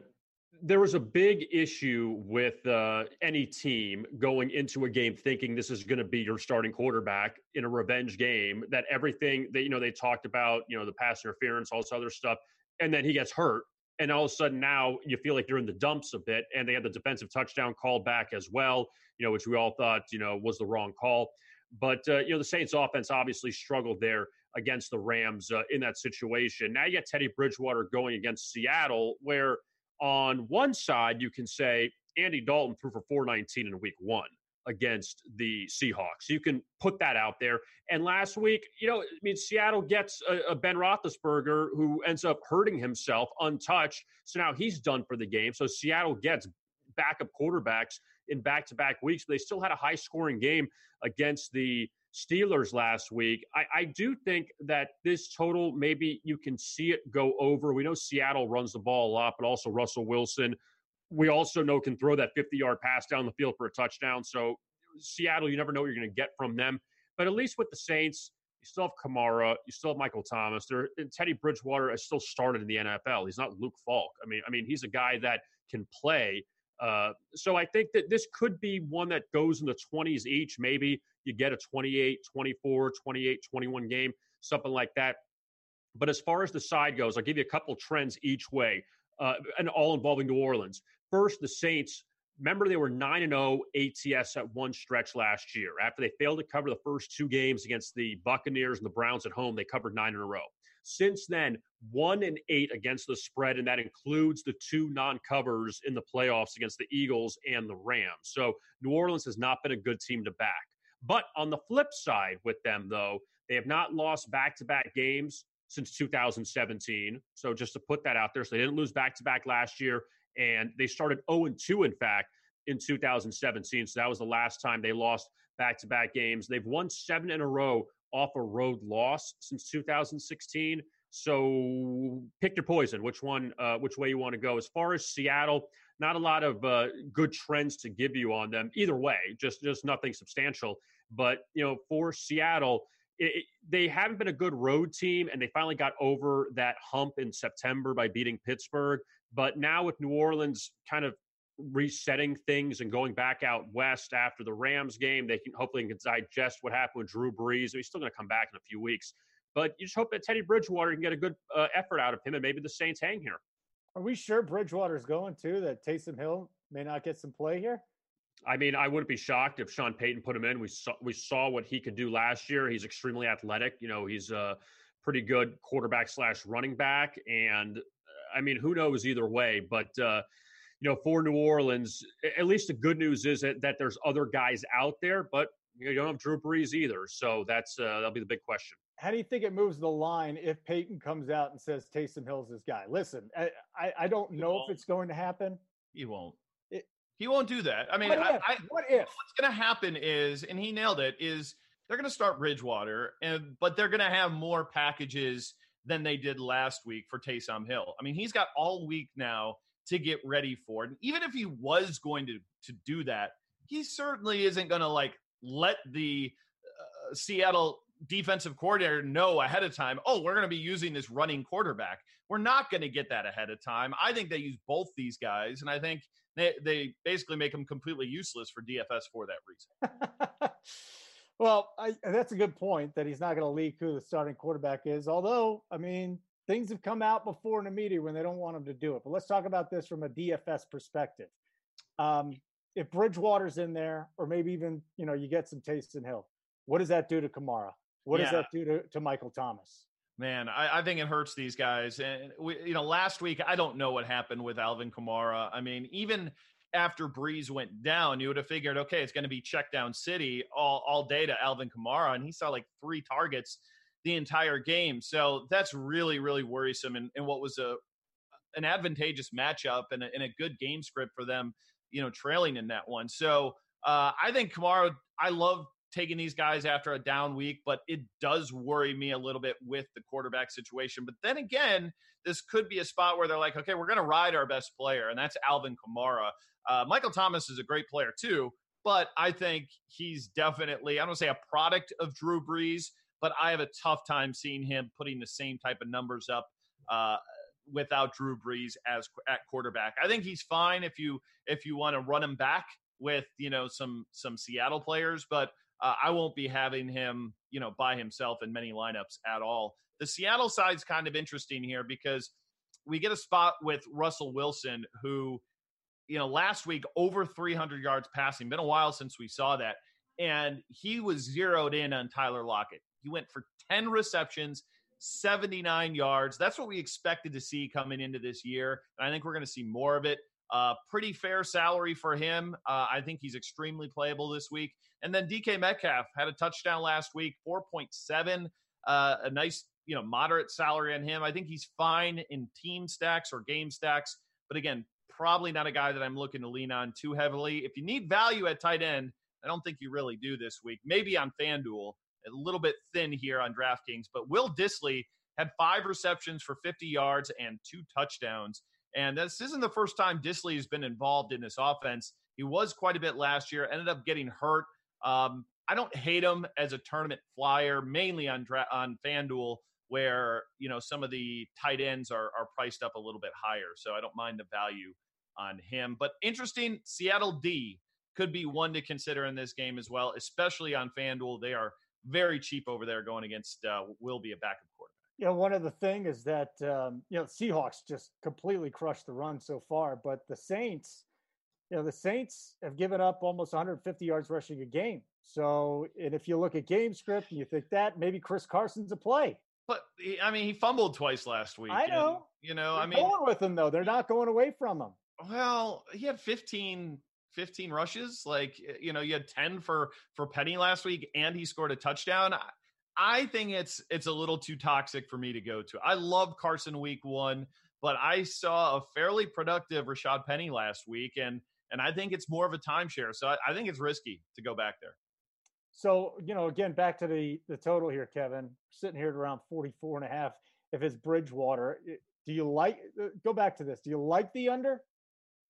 Speaker 3: there was a big issue with uh, any team going into a game thinking this is going to be your starting quarterback in a revenge game. That everything that you know they talked about, you know, the pass interference, all this other stuff, and then he gets hurt, and all of a sudden now you feel like you're in the dumps a bit. And they had the defensive touchdown called back as well, you know, which we all thought you know was the wrong call. But uh, you know the Saints' offense obviously struggled there against the Rams uh, in that situation. Now you get Teddy Bridgewater going against Seattle, where on one side, you can say Andy Dalton threw for 419 in week one against the Seahawks. You can put that out there. And last week, you know, I mean, Seattle gets a, a, Ben Roethlisberger who ends up hurting himself untouched. So now he's done for the game. So Seattle gets backup quarterbacks in back to back weeks. But they still had a high scoring game against the Steelers last week. I, I, do think that this total, maybe you can see it go over. We know Seattle runs the ball a lot, but also Russell Wilson, we also know can throw that 50 yard pass down the field for a touchdown. So, Seattle, you never know what you're going to get from them. But at least with the Saints, you still have Kamara, you still have Michael Thomas. There, and Teddy Bridgewater has still started in the NFL. He's not Luke Falk. I mean, I mean, he's a guy that can play. Uh, so I think that this could be one that goes in the 20s each. Maybe you get a 28, 24, 28, 21 game, something like that. But as far as the side goes, I'll give you a couple trends each way, uh, and all involving New Orleans. First, the Saints. Remember, they were 9 and 0 ATS at one stretch last year. After they failed to cover the first two games against the Buccaneers and the Browns at home, they covered nine in a row. Since then, one and eight against the spread, and that includes the two non covers in the playoffs against the Eagles and the Rams. So New Orleans has not been a good team to back. But on the flip side with them, though, they have not lost back to back games since 2017. So just to put that out there, so they didn't lose back to back last year, and they started 0 2, in fact, in 2017. So that was the last time they lost back to back games. They've won seven in a row off a road loss since 2016. So pick your poison. Which one? Uh, which way you want to go? As far as Seattle, not a lot of uh, good trends to give you on them either way. Just just nothing substantial. But you know, for Seattle, it, it, they haven't been a good road team, and they finally got over that hump in September by beating Pittsburgh. But now with New Orleans kind of resetting things and going back out west after the Rams game. They can hopefully can digest what happened with Drew Brees. He's still going to come back in a few weeks, but you just hope that Teddy Bridgewater can get a good uh, effort out of him, and maybe the Saints hang here.
Speaker 1: Are we sure Bridgewater's going too? That Taysom Hill may not get some play here.
Speaker 3: I mean, I wouldn't be shocked if Sean Payton put him in. We saw we saw what he could do last year. He's extremely athletic. You know, he's a pretty good quarterback slash running back, and I mean, who knows either way, but. Uh, you know, for New Orleans, at least the good news is that, that there's other guys out there, but you, don't have Drew Brees either. So that's uh, that'll be the big question.
Speaker 1: How do you think it moves the line if Payton comes out and says Taysom Hill's this guy? Listen, I, I, I don't know if it's going to happen.
Speaker 2: He won't. It, he won't do that. I mean,
Speaker 1: what
Speaker 2: I,
Speaker 1: if?
Speaker 2: I,
Speaker 1: what if?
Speaker 2: What's going to happen is, and he nailed it, is they're going to start Bridgewater, and but they're going to have more packages than they did last week for Taysom Hill. I mean, he's got all week now to get ready for it. And even if he was going to to do that, he certainly isn't going to like let the uh, Seattle defensive coordinator know ahead of time, oh, we're going to be using this running quarterback. We're not going to get that ahead of time. I think they use both these guys, and I think they, they basically make them completely useless for DFS for that reason.
Speaker 1: well, I, that's a good point that he's not going to leak who the starting quarterback is. Although, I mean, things have come out before in the media when they don't want them to do it. But let's talk about this from a DFS perspective. Um, if Bridgewater's in there, or maybe even you know you get some Taysom Hill, what does that do to Kamara? What yeah. does that do to, to Michael Thomas?
Speaker 2: Man, I, I, think it hurts these guys. And we, you know, last week I don't know what happened with Alvin Kamara. I mean, even after Brees went down, you would have figured, okay, it's going to be check down city all all day to Alvin Kamara, and he saw like three targets the entire game. So that's really really worrisome. And, what was a an advantageous matchup and a, and a good game script for them, you know, trailing in that one. So uh, I think Kamara. I love taking these guys after a down week, but it does worry me a little bit with the quarterback situation. But then again, this could be a spot where they're like, okay, we're going to ride our best player, and that's Alvin Kamara. Uh, Michael Thomas is a great player too, but I think he's definitely, I don't say a product of Drew Brees, but I have a tough time seeing him putting the same type of numbers up. Uh, without Drew Brees as at quarterback, I think he's fine if you if you want to run him back with you know some some Seattle players, but uh, I won't be having him, you know, by himself in many lineups at all. The Seattle side's kind of interesting here because we get a spot with Russell Wilson, who, you know, last week over 300 yards passing. Been a while since we saw that, and he was zeroed in on Tyler Lockett. He went for 10 receptions. 79 yards. That's what we expected to see coming into this year. And I think we're going to see more of it. Uh, pretty fair salary for him. Uh, I think he's extremely playable this week. And then DK Metcalf had a touchdown last week, 4.7, uh, a nice, you know, moderate salary on him. I think he's fine in team stacks or game stacks. But again, probably not a guy that I'm looking to lean on too heavily. If you need value at tight end, I don't think you really do this week. Maybe on FanDuel, a little bit thin here on DraftKings. But Will Dissly had five receptions for 50 yards and two touchdowns. And this isn't the first time Dissly has been involved in this offense. He was quite a bit last year, ended up getting hurt. Um, I don't hate him as a tournament flyer, mainly on dra- on FanDuel, where you know some of the tight ends are are priced up a little bit higher. So I don't mind the value on him. But interesting, Seattle D could be one to consider in this game as well, especially on FanDuel. They are very cheap over there going against uh, will be a backup quarterback
Speaker 1: you know, one of the thing is that um, you know Seahawks just completely crushed the run so far, but the Saints, you know, the Saints have given up almost 150 yards rushing a game. So, and if you look at game script and you think that maybe Chris Carson's a play.
Speaker 2: But I mean, he fumbled twice last week.
Speaker 1: I know.
Speaker 2: And, you know,
Speaker 1: They're
Speaker 2: I mean,
Speaker 1: going with him though. They're not going away from him.
Speaker 2: Well, he had 15 15 rushes like you know you had 10 for for Penny last week and he scored a touchdown I think it's it's a little too toxic for me to go to. I love Carson week one, but I saw a fairly productive Rashaad Penny last week, and and I think it's more of a timeshare. So I, I think it's risky to go back there.
Speaker 1: So, you know, again, back to the the total here, Kevin, sitting here at around 44 and a half. If it's Bridgewater, do you like uh, go back to this? Do you like the under?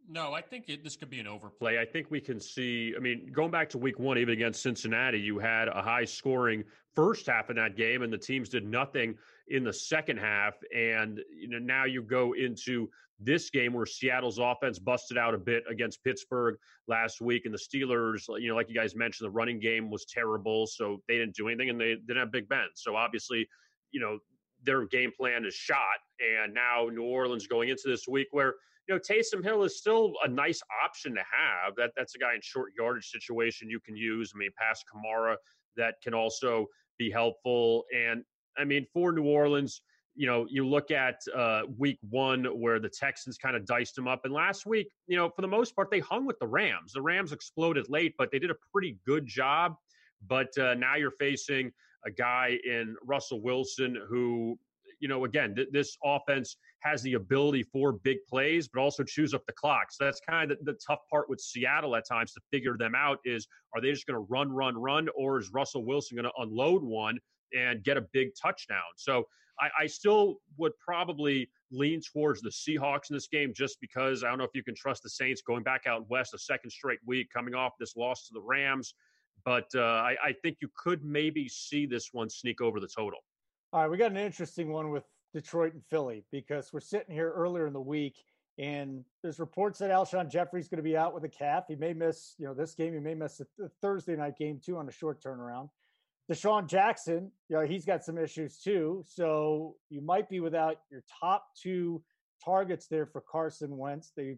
Speaker 3: No, I think it, this could be an overplay. I think we can see. I mean, going back to week one, even against Cincinnati, you had a high scoring first half in that game, and the teams did nothing in the second half. And you know, now you go into this game where Seattle's offense busted out a bit against Pittsburgh last week, and the Steelers, you know, like you guys mentioned, the running game was terrible, so they didn't do anything, and they didn't have Big Ben. So obviously, you know, their game plan is shot. And now New Orleans going into this week where you know, Taysom Hill is still a nice option to have. That that's a guy in short yardage situation you can use. I mean, past Kamara that can also be helpful. And I mean, for New Orleans, you know, you look at uh, week one where the Texans kind of diced them up. And last week, you know, for the most part, they hung with the Rams. The Rams exploded late, but they did a pretty good job. But uh, now you're facing a guy in Russell Wilson who you know, again, th- this offense has the ability for big plays, but also chews up the clock. So that's kind of the, the tough part with Seattle at times to figure them out is are they just going to run, run, run, or is Russell Wilson going to unload one and get a big touchdown? So I, I still would probably lean towards the Seahawks in this game just because I don't know if you can trust the Saints going back out west a second straight week, coming off this loss to the Rams. But uh, I, I think you could maybe see this one sneak over the total.
Speaker 1: All right, we got an interesting one with Detroit and Philly because we're sitting here earlier in the week and there's reports that Alshon Jeffery's going to be out with a calf. He may miss, you know, this game. He may miss the Thursday night game too on a short turnaround. DeSean Jackson, you know, he's got some issues too. So you might be without your top two targets there for Carson Wentz. They,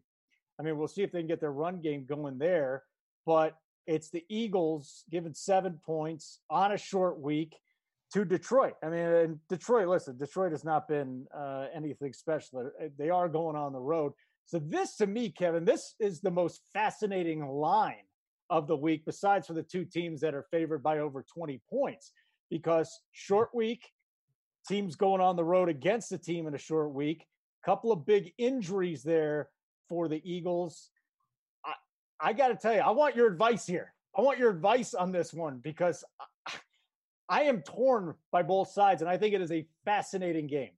Speaker 1: I mean, we'll see if they can get their run game going there. But it's the Eagles given seven points on a short week to Detroit. I mean, Detroit, listen, Detroit has not been uh, anything special. They are going on the road. So, this to me, Kevin, this is the most fascinating line of the week, besides for the two teams that are favored by over 20 points, because short week, teams going on the road against a team in a short week, couple of big injuries there for the Eagles. I, I got to tell you, I want your advice here. I want your advice on this one because I am torn by both sides, and I think it is a fascinating game.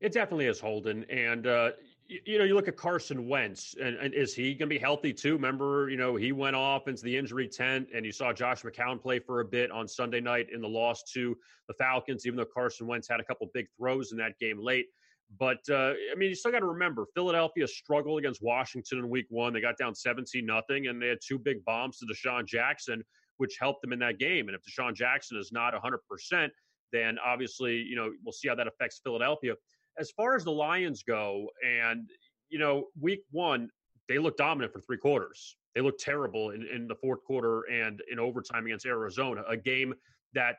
Speaker 3: It definitely is, Holden. And, uh, you, you, know, you look at Carson Wentz, and, and is he going to be healthy too? Remember, you know, he went off into the injury tent, and you saw Josh McCown play for a bit on Sunday night in the loss to the Falcons, even though Carson Wentz had a couple big throws in that game late. But uh, I mean, you still got to remember, Philadelphia struggled against Washington in Week One. They got down seventeen nothing, and they had two big bombs to DeSean Jackson, which helped them in that game. And if DeSean Jackson is not 100%, then obviously, you know, we'll see how that affects Philadelphia. As far as the Lions go, and, you know, week one, they looked dominant for three quarters. They looked terrible in, in the fourth quarter and in overtime against Arizona, a game that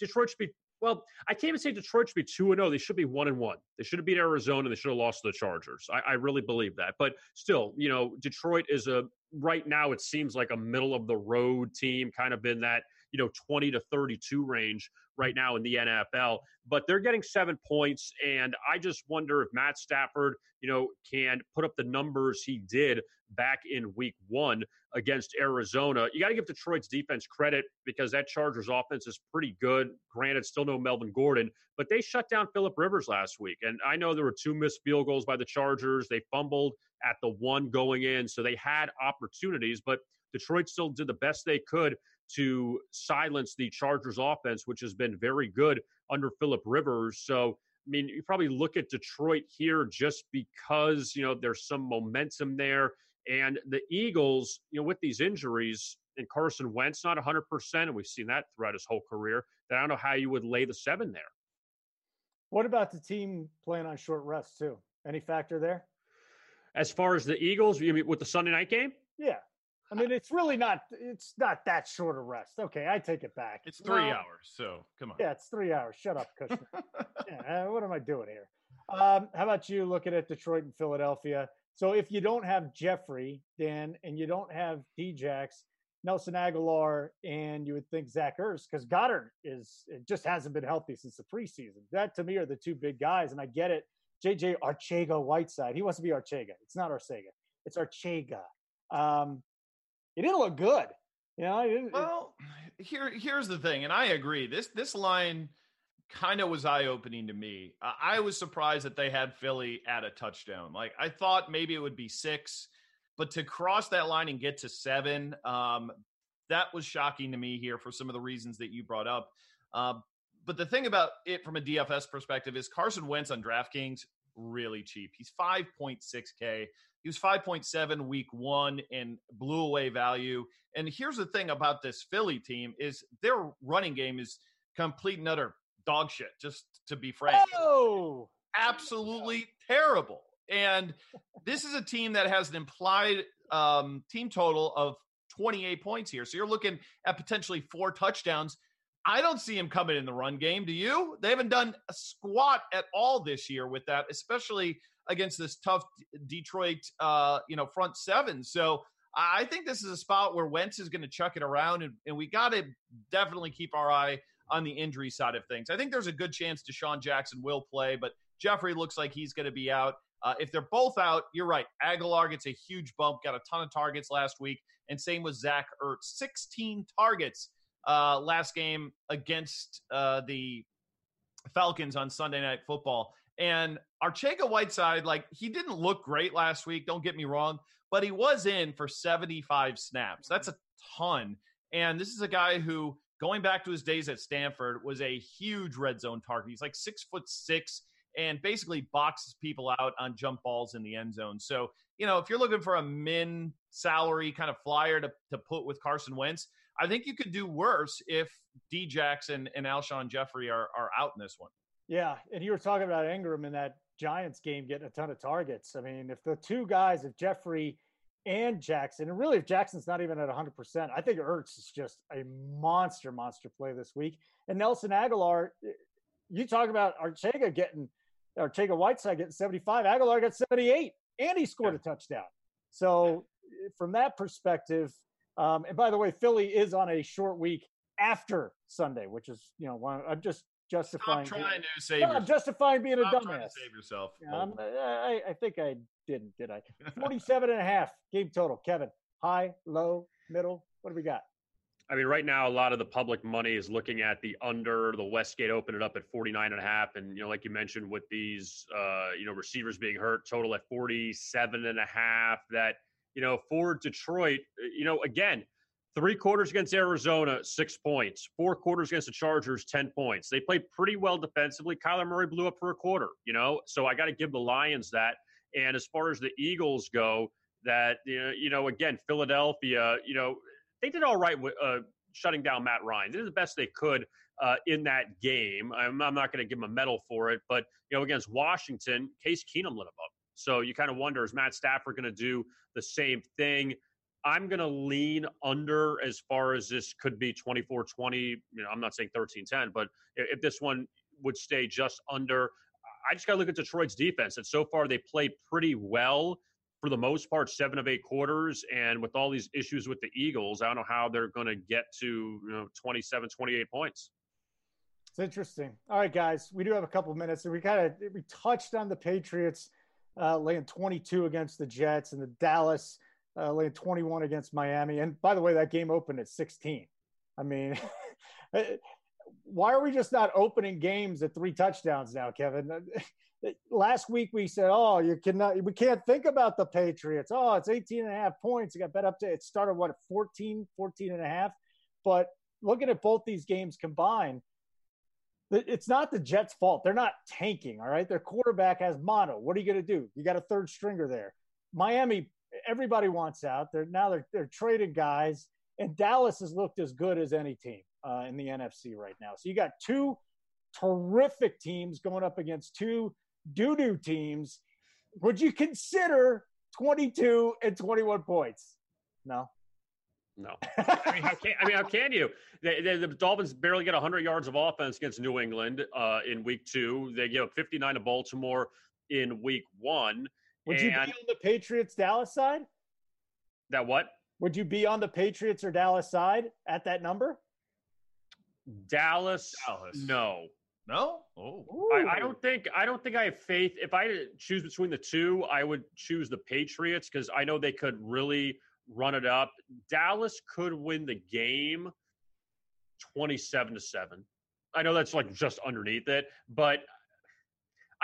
Speaker 3: Detroit should be well, I can't even say Detroit should be 2 and 0. They should be 1 and 1. They should have beat Arizona. They should have lost to the Chargers. I, I, really believe that. But still, you know, Detroit is a, right now, it seems like a middle of the road team, kind of in that, you know, 20 to 32 range right now in the NFL. But they're getting seven points. And I just wonder if Matt Stafford, you know, can put up the numbers he did back in week one against Arizona. You got to give Detroit's defense credit because that Chargers offense is pretty good. Granted, still no Melvin Gordon, but they shut down Philip Rivers last week. And I know there were two missed field goals by the Chargers. They fumbled at the one going in, so they had opportunities, but Detroit still did the best they could to silence the Chargers offense, which has been very good under Philip Rivers. So, I mean, you probably look at Detroit here just because, you know, there's some momentum there. And the Eagles, you know, with these injuries, and Carson Wentz not 100%, and we've seen that throughout his whole career, that I don't know how you would lay the seven there.
Speaker 1: What about the team playing on short rest, too? Any factor there?
Speaker 3: As far as the Eagles, you mean with the Sunday night game?
Speaker 1: Yeah. I mean, it's really not. It's not that short a rest. Okay, I take it back.
Speaker 2: It's three no. hours. So come on.
Speaker 1: Yeah, it's three hours. Shut up, Kushner. yeah, what am I doing here? Um, how about you looking at Detroit and Philadelphia? So if you don't have Jeffery, Dan, and you don't have Djax, Nelson Agholor, and you would think Zach Ertz, because Goedert is it just hasn't been healthy since the preseason. That to me are the two big guys, and I get it. JJ Arcega Whiteside, he wants to be Arcega. It's not Arcega. It's Arcega. Um, he didn't look good. You know,
Speaker 2: well, here here's the thing, and I agree. This this line kind of was eye opening to me. I was surprised that they had Philly at a touchdown. Like I thought maybe it would be six, but to cross that line and get to seven, um, that was shocking to me here for some of the reasons that you brought up. Uh, but the thing about it from a DFS perspective is Carson Wentz on DraftKings really cheap. He's 5.6K. He was 5.7 week one and blew away value. And here's the thing about this Philly team is their running game is complete and utter dog shit, just to be frank.
Speaker 1: Oh,
Speaker 2: absolutely terrible. And this is a team that has an implied um, team total of 28 points here. So you're looking at potentially four touchdowns. I don't see him coming in the run game. Do you? They haven't done a squat at all this year with that, especially against this tough Detroit, uh, you know, front seven. So I think this is a spot where Wentz is going to chuck it around, and, and we got to definitely keep our eye on the injury side of things. I think there's a good chance DeSean Jackson will play, but Jeffery looks like he's going to be out. Uh, if they're both out, you're right. Agholor gets a huge bump, got a ton of targets last week, and same with Zach Ertz. 16 targets uh, last game against uh, the Falcons on Sunday Night Football. And Arcega Whiteside, like, he didn't look great last week, don't get me wrong, but he was in for 75 snaps. That's mm-hmm. a ton. And this is a guy who, going back to his days at Stanford, was a huge red zone target. He's like six foot six and basically boxes people out on jump balls in the end zone. So, you know, if you're looking for a min salary kind of flyer to, to put with Carson Wentz, I think you could do worse if D Jackson and Alshon Jeffery are, are out in this one.
Speaker 1: Yeah. And you were talking about Engram in that Giants game getting a ton of targets. I mean, if the two guys, if Jeffery and Jackson, and really if Jackson's not even at 100%, I think Ertz is just a monster, monster play this week. And Nelson Agholor, you talk about Arcega getting – Arcega Whiteside getting 75. Agholor got 78, and he scored a touchdown. So from that perspective, um, and by the way, Philly is on a short week after Sunday, which is you know one, I'm just justifying.
Speaker 2: Stop trying
Speaker 1: being,
Speaker 2: to save.
Speaker 1: No, I'm justifying being
Speaker 2: Stop
Speaker 1: a dumbass.
Speaker 2: save yourself.
Speaker 1: Yeah, I, I think I didn't, did I? 47 and a half game total. Kevin, high, low, middle. What do we got?
Speaker 3: I mean, right now, a lot of the public money is looking at the under. The Westgate opened it up at 49 and a half. And, you know, like you mentioned, with these, uh, you know, receivers being hurt, total at 47 and a half. That, you know, for Detroit, you know, again, three quarters against Arizona, six points. Four quarters against the Chargers, 10 points. They played pretty well defensively. Kyler Murray blew up for a quarter, you know, so I got to give the Lions that. And as far as the Eagles go, that, you know, again, Philadelphia, you know, they did all right with uh, shutting down Matt Ryan. They did the best they could uh, in that game. I'm, I'm not going to give them a medal for it, but you know, against Washington, Case Keenum lit them up. So you kind of wonder is Matt Stafford going to do the same thing? I'm going to lean under as far as this could be 24 20. You know, I'm not saying 13 10, but if this one would stay just under, I just got to look at Detroit's defense. And so far, they play pretty well for the most part, seven of eight quarters. And with all these issues with the Eagles, I don't know how they're going to get to you know 27, 28 points.
Speaker 1: It's interesting. All right, guys, we do have a couple minutes, and we kind of we touched on the Patriots uh, laying 22 against the Jets, and the Dallas uh, laying 21 against Miami. And by the way, that game opened at 16. I mean, why are we just not opening games at three touchdowns now, Kevin? last week we said, oh, you cannot, we can't think about the Patriots. Oh, it's 18 and a half points. It got bet up to, it started what, 14, 14 and a half. But looking at both these games combined, it's not the Jets' fault. They're not tanking, all right? Their quarterback has mono. What are you going to do? You got a third stringer there. Miami, everybody wants out. They're now they're they're trading guys, and Dallas has looked as good as any team uh, in the NFC right now. So you got two terrific teams going up against two doo doo teams, would you consider 22 and 21 points? No.
Speaker 3: No. I mean, how can, I mean, how can you? They, they, the Dolphins barely get 100 yards of offense against New England uh, in week two. They give up 59 to Baltimore in week one.
Speaker 1: Would you be on the Patriots Dallas side?
Speaker 3: That what?
Speaker 1: Would you be on the Patriots or Dallas side at that number?
Speaker 3: Dallas, Dallas. no.
Speaker 2: No, oh,
Speaker 3: I, I, don't think I don't think I have faith. If I choose between the two, I would choose the Patriots because I know they could really run it up. Dallas could win the game, twenty-seven to seven. I know that's like just underneath it, but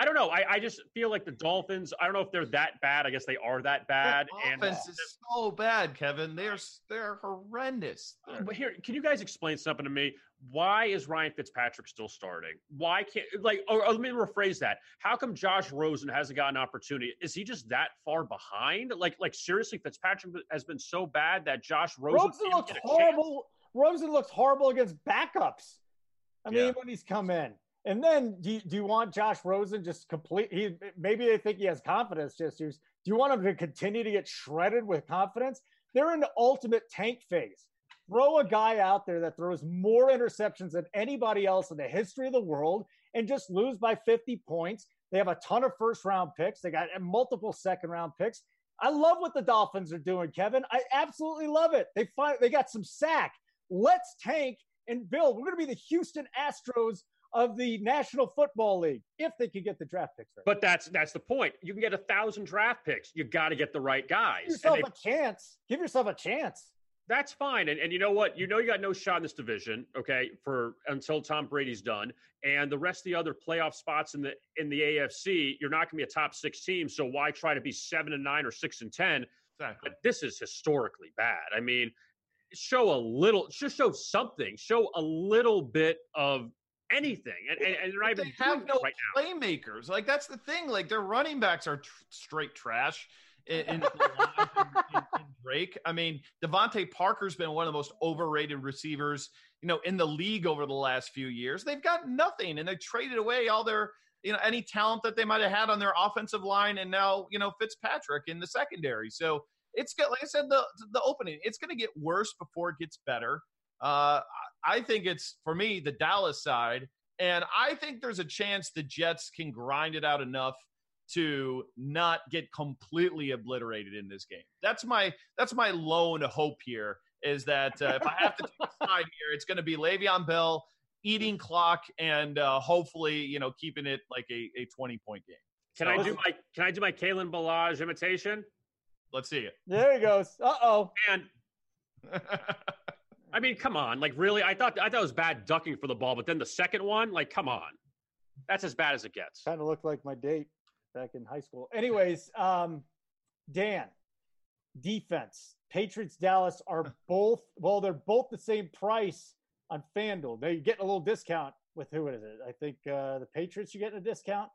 Speaker 3: I don't know. I, I just feel like the Dolphins. I don't know if they're that bad. I guess they are that bad.
Speaker 2: Their uh, offense is so bad, Kevin. They're they're horrendous. They're...
Speaker 3: But here, can you guys explain something to me? Why is Ryan Fitzpatrick still starting? Why can't like? Or, or let me rephrase that. How come Josh Rosen hasn't got an opportunity? Is he just that far behind? Like like seriously, Fitzpatrick has been so bad that Josh Rosen,
Speaker 1: Rosen looks horrible. Rosen looks horrible against backups. I mean, yeah. when he's come in. And then do you, do you want Josh Rosen just complete? He maybe they think he has confidence. Just. Do you want him to continue to get shredded with confidence? They're in the ultimate tank phase. Throw a guy out there that throws more interceptions than anybody else in the history of the world and just lose by 50 points. They have a ton of first round picks. They got multiple second round picks. I love what the Dolphins are doing, Kevin. I absolutely love it. They find they got some sack. Let's tank And Bill, we're going to be the Houston Astros of the National Football League if they could get the draft picks right.
Speaker 3: But that's that's the point. You can get a thousand draft picks. You got to get the right guys.
Speaker 1: Give yourself they, a chance. Give yourself a chance.
Speaker 3: That's fine. And, and you know what? You know you got no shot in this division, okay, for until Tom Brady's done. And the rest of the other playoff spots in the in the AFC, you're not gonna be a top six team. So why try to be seven and nine or six and ten? Exactly. But this is historically bad. I mean, show a little just show something. Show a little bit of anything. And, and, and they're not even
Speaker 2: have no right playmakers. Like that's the thing. Like their running backs are tr- straight trash in, in, in, in, Drake. I mean, DeVante Parker's been one of the most overrated receivers, you know, in the league over the last few years. They've got nothing, and they traded away all their, you know, any talent that they might have had on their offensive line, and now, you know, Fitzpatrick in the secondary. So it's got, like I said, the the opening, it's going to get worse before it gets better. Uh, I think it's for me the Dallas side, and I think there's a chance the Jets can grind it out enough to not get completely obliterated in this game. That's my that's my lone hope here is that uh, if I have to take a side here, it's going to be Le'Veon Bell eating clock and uh, hopefully you know keeping it like a, a twenty point game.
Speaker 3: Can so, I do my Can I do my Kalen Ballage imitation?
Speaker 2: Let's see it.
Speaker 1: There he goes. Uh oh.
Speaker 3: And I mean, come on. Like, really? I thought I thought it was bad ducking for the ball, but then the second one, like, come on. That's as bad as it gets.
Speaker 1: Kind of looked like my date back in high school. Anyways, um, Dan, defense. Patriots Dallas are both well, they're both the same price on FanDuel. They're getting a little discount with who is it? I think uh, the Patriots you're getting a discount.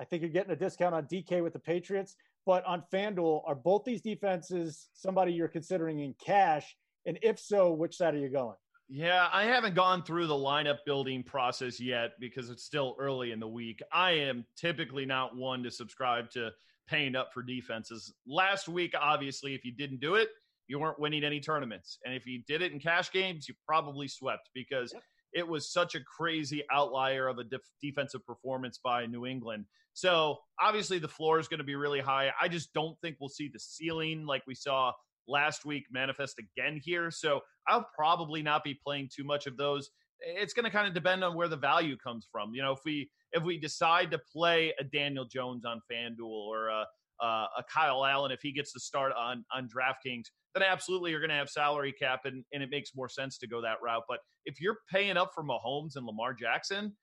Speaker 1: I think you're getting a discount on DK with the Patriots, but on FanDuel, are both these defenses somebody you're considering in cash? And if so, which side are you going?
Speaker 2: Yeah, I haven't gone through the lineup building process yet because it's still early in the week. I am typically not one to subscribe to paying up for defenses. Last week, obviously, if you didn't do it, you weren't winning any tournaments. And if you did it in cash games, you probably swept because yep. it was such a crazy outlier of a def- defensive performance by New England. So obviously, the floor is going to be really high. I just don't think we'll see the ceiling like we saw last week manifest again here. So I'll probably not be playing too much of those. It's going to kind of depend on where the value comes from. You know, if we if we decide to play a Daniel Jones on FanDuel or a, a, Kyle Allen if he gets the start on on DraftKings, then absolutely you're going to have salary cap and, and it makes more sense to go that route. But if you're paying up for Mahomes and Lamar Jackson,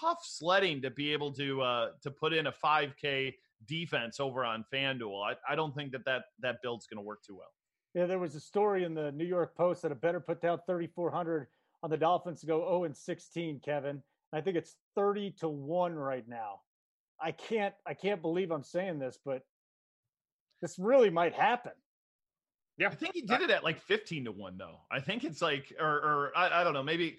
Speaker 2: tough sledding to be able to uh, to put in a 5K defense over on FanDuel. I, I don't think that that, that build's going to work too well.
Speaker 1: Yeah, there was a story in the New York Post that a better put down 3,400 on the Dolphins to go 0 and 16, Kevin. I think it's 30 to 1 right now. I can't I can't believe I'm saying this, but this really might happen.
Speaker 2: Yeah, I think he did it at like 15 to 1 though. I think it's like or or I, I don't know, maybe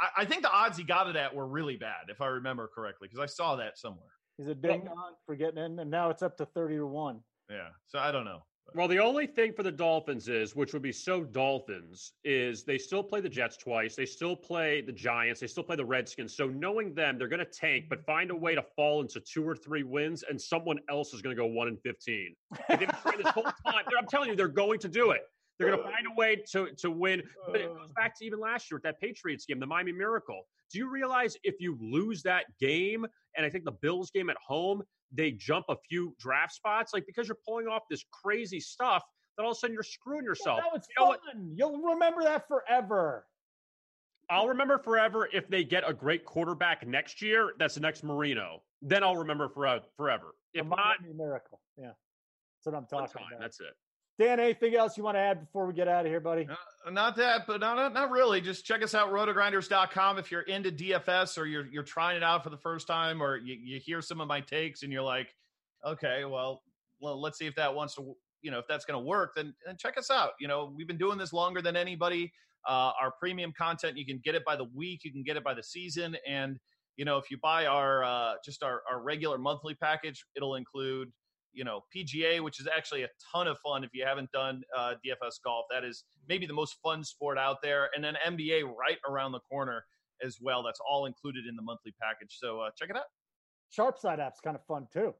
Speaker 2: I, I think the odds he got it at were really bad, if I remember correctly, because I saw that somewhere.
Speaker 1: He's a ding on for getting in, and now it's up to 30 to 1.
Speaker 2: Yeah. So I don't know.
Speaker 3: Well, the only thing for the Dolphins is, which would be so Dolphins, is they still play the Jets twice. They still play the Giants. They still play the Redskins. So knowing them, they're going to tank, but find a way to fall into two or three wins, and someone else is going to go one and fifteen. they've been this whole time. I'm telling you, they're going to do it. They're going to find a way to to win. But it goes back to even last year with that Patriots game, the Miami Miracle. Do you realize if you lose that game, and I think the Bills game at home, they jump a few draft spots, like because you're pulling off this crazy stuff, that all of a sudden you're screwing yourself.
Speaker 1: Yeah, that was you know fun. What? You'll remember that forever.
Speaker 3: I'll remember forever if they get a great quarterback next year. That's the next Marino. Then I'll remember forever. Forever.
Speaker 1: If not, miracle. Yeah, that's what I'm talking about.
Speaker 3: That's it.
Speaker 1: Dan, anything else you want to add before we get out of here, buddy?
Speaker 2: Uh, not that, but not, not really. Just check us out, rotogrinders.com. If you're into DFS or you're, you're trying it out for the first time or you, you hear some of my takes and you're like, okay, well, well, let's see if that wants to, you know, if that's going to work, then, then check us out. You know, we've been doing this longer than anybody. Uh, our premium content, you can get it by the week, you can get it by the season. And, you know, if you buy our, uh, just our, our regular monthly package, it'll include you know PGA, which is actually a ton of fun if you haven't done uh, DFS golf. That is maybe the most fun sport out there, and then NBA right around the corner as well. That's all included in the monthly package. So uh, check it out.
Speaker 1: Sharpside app's kind of fun too.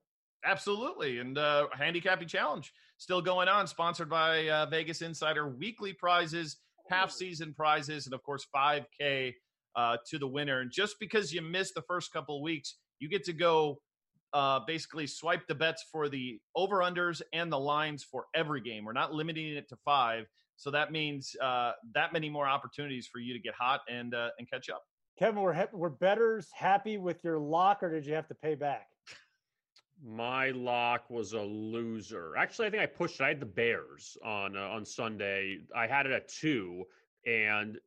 Speaker 2: Absolutely, and uh, handicapping challenge still going on, sponsored by uh, Vegas Insider. Weekly prizes half season prizes, and of course, 5K uh, to the winner. And just because you missed the first couple of weeks, you get to go uh, basically swipe the bets for the over unders and the lines for every game. We're not limiting it to five. So that means uh, that many more opportunities for you to get hot and uh, and catch up.
Speaker 1: Kevin, were were betters happy with your lock, or did you have to pay back?
Speaker 3: My lock was a loser. Actually, I think I pushed it. I had the Bears on uh, on Sunday. I had it at two, and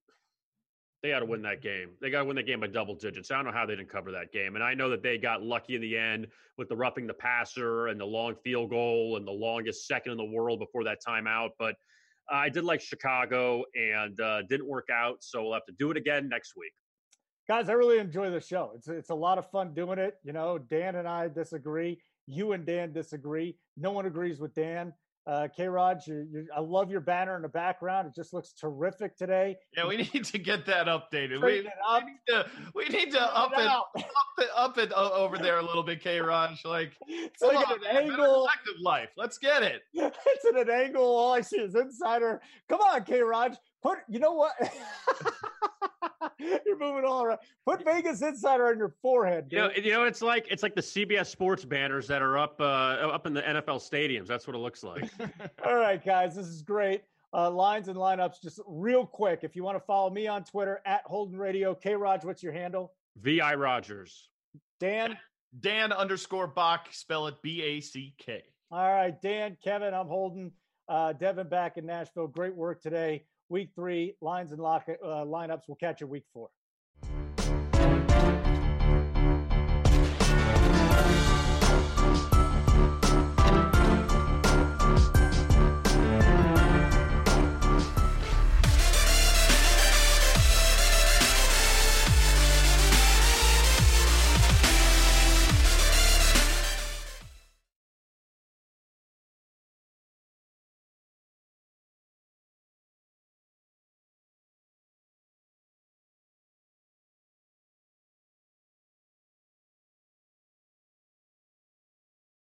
Speaker 3: they got to win that game. They got to win that game by double digits. I don't know how they didn't cover that game. And I know that they got lucky in the end with the roughing the passer and the long field goal and the longest second in the world before that timeout. But I did like Chicago and uh, didn't work out. So we'll have to do it again next week
Speaker 1: guys, I really enjoy the show. It's it's a lot of fun doing it. You know, Dan and I disagree. You and Dan disagree. No one agrees with Dan. Uh, K. Raj, I love your banner in the background. It just looks terrific today.
Speaker 2: Yeah, we need to get that updated. We, we, need to we need to up it, up it up it over there a little bit, K. Raj. Like
Speaker 1: it's like on, an angle.
Speaker 2: Active life. Let's get it.
Speaker 1: it's at an angle. All I see is insider. Come on, K. Raj. Put you know what? You're moving all around. Put Vegas Insider on your forehead.
Speaker 3: Dude. You know, you know, it's like it's like the CBS Sports banners that are up uh, up in the NFL stadiums. That's what it looks like.
Speaker 1: all right, guys, this is great. Uh, lines and lineups, just real quick. If you want to follow me on Twitter at Holden Radio, K Raj, what's your handle?
Speaker 3: VI Rogers.
Speaker 1: Dan.
Speaker 2: Dan underscore Back. Spell it B A C K.
Speaker 1: All right, Dan, Kevin, I'm Holden. Uh, Devin back in Nashville. Great work today week three lines and lock uh, lineups. We'll catch you week four.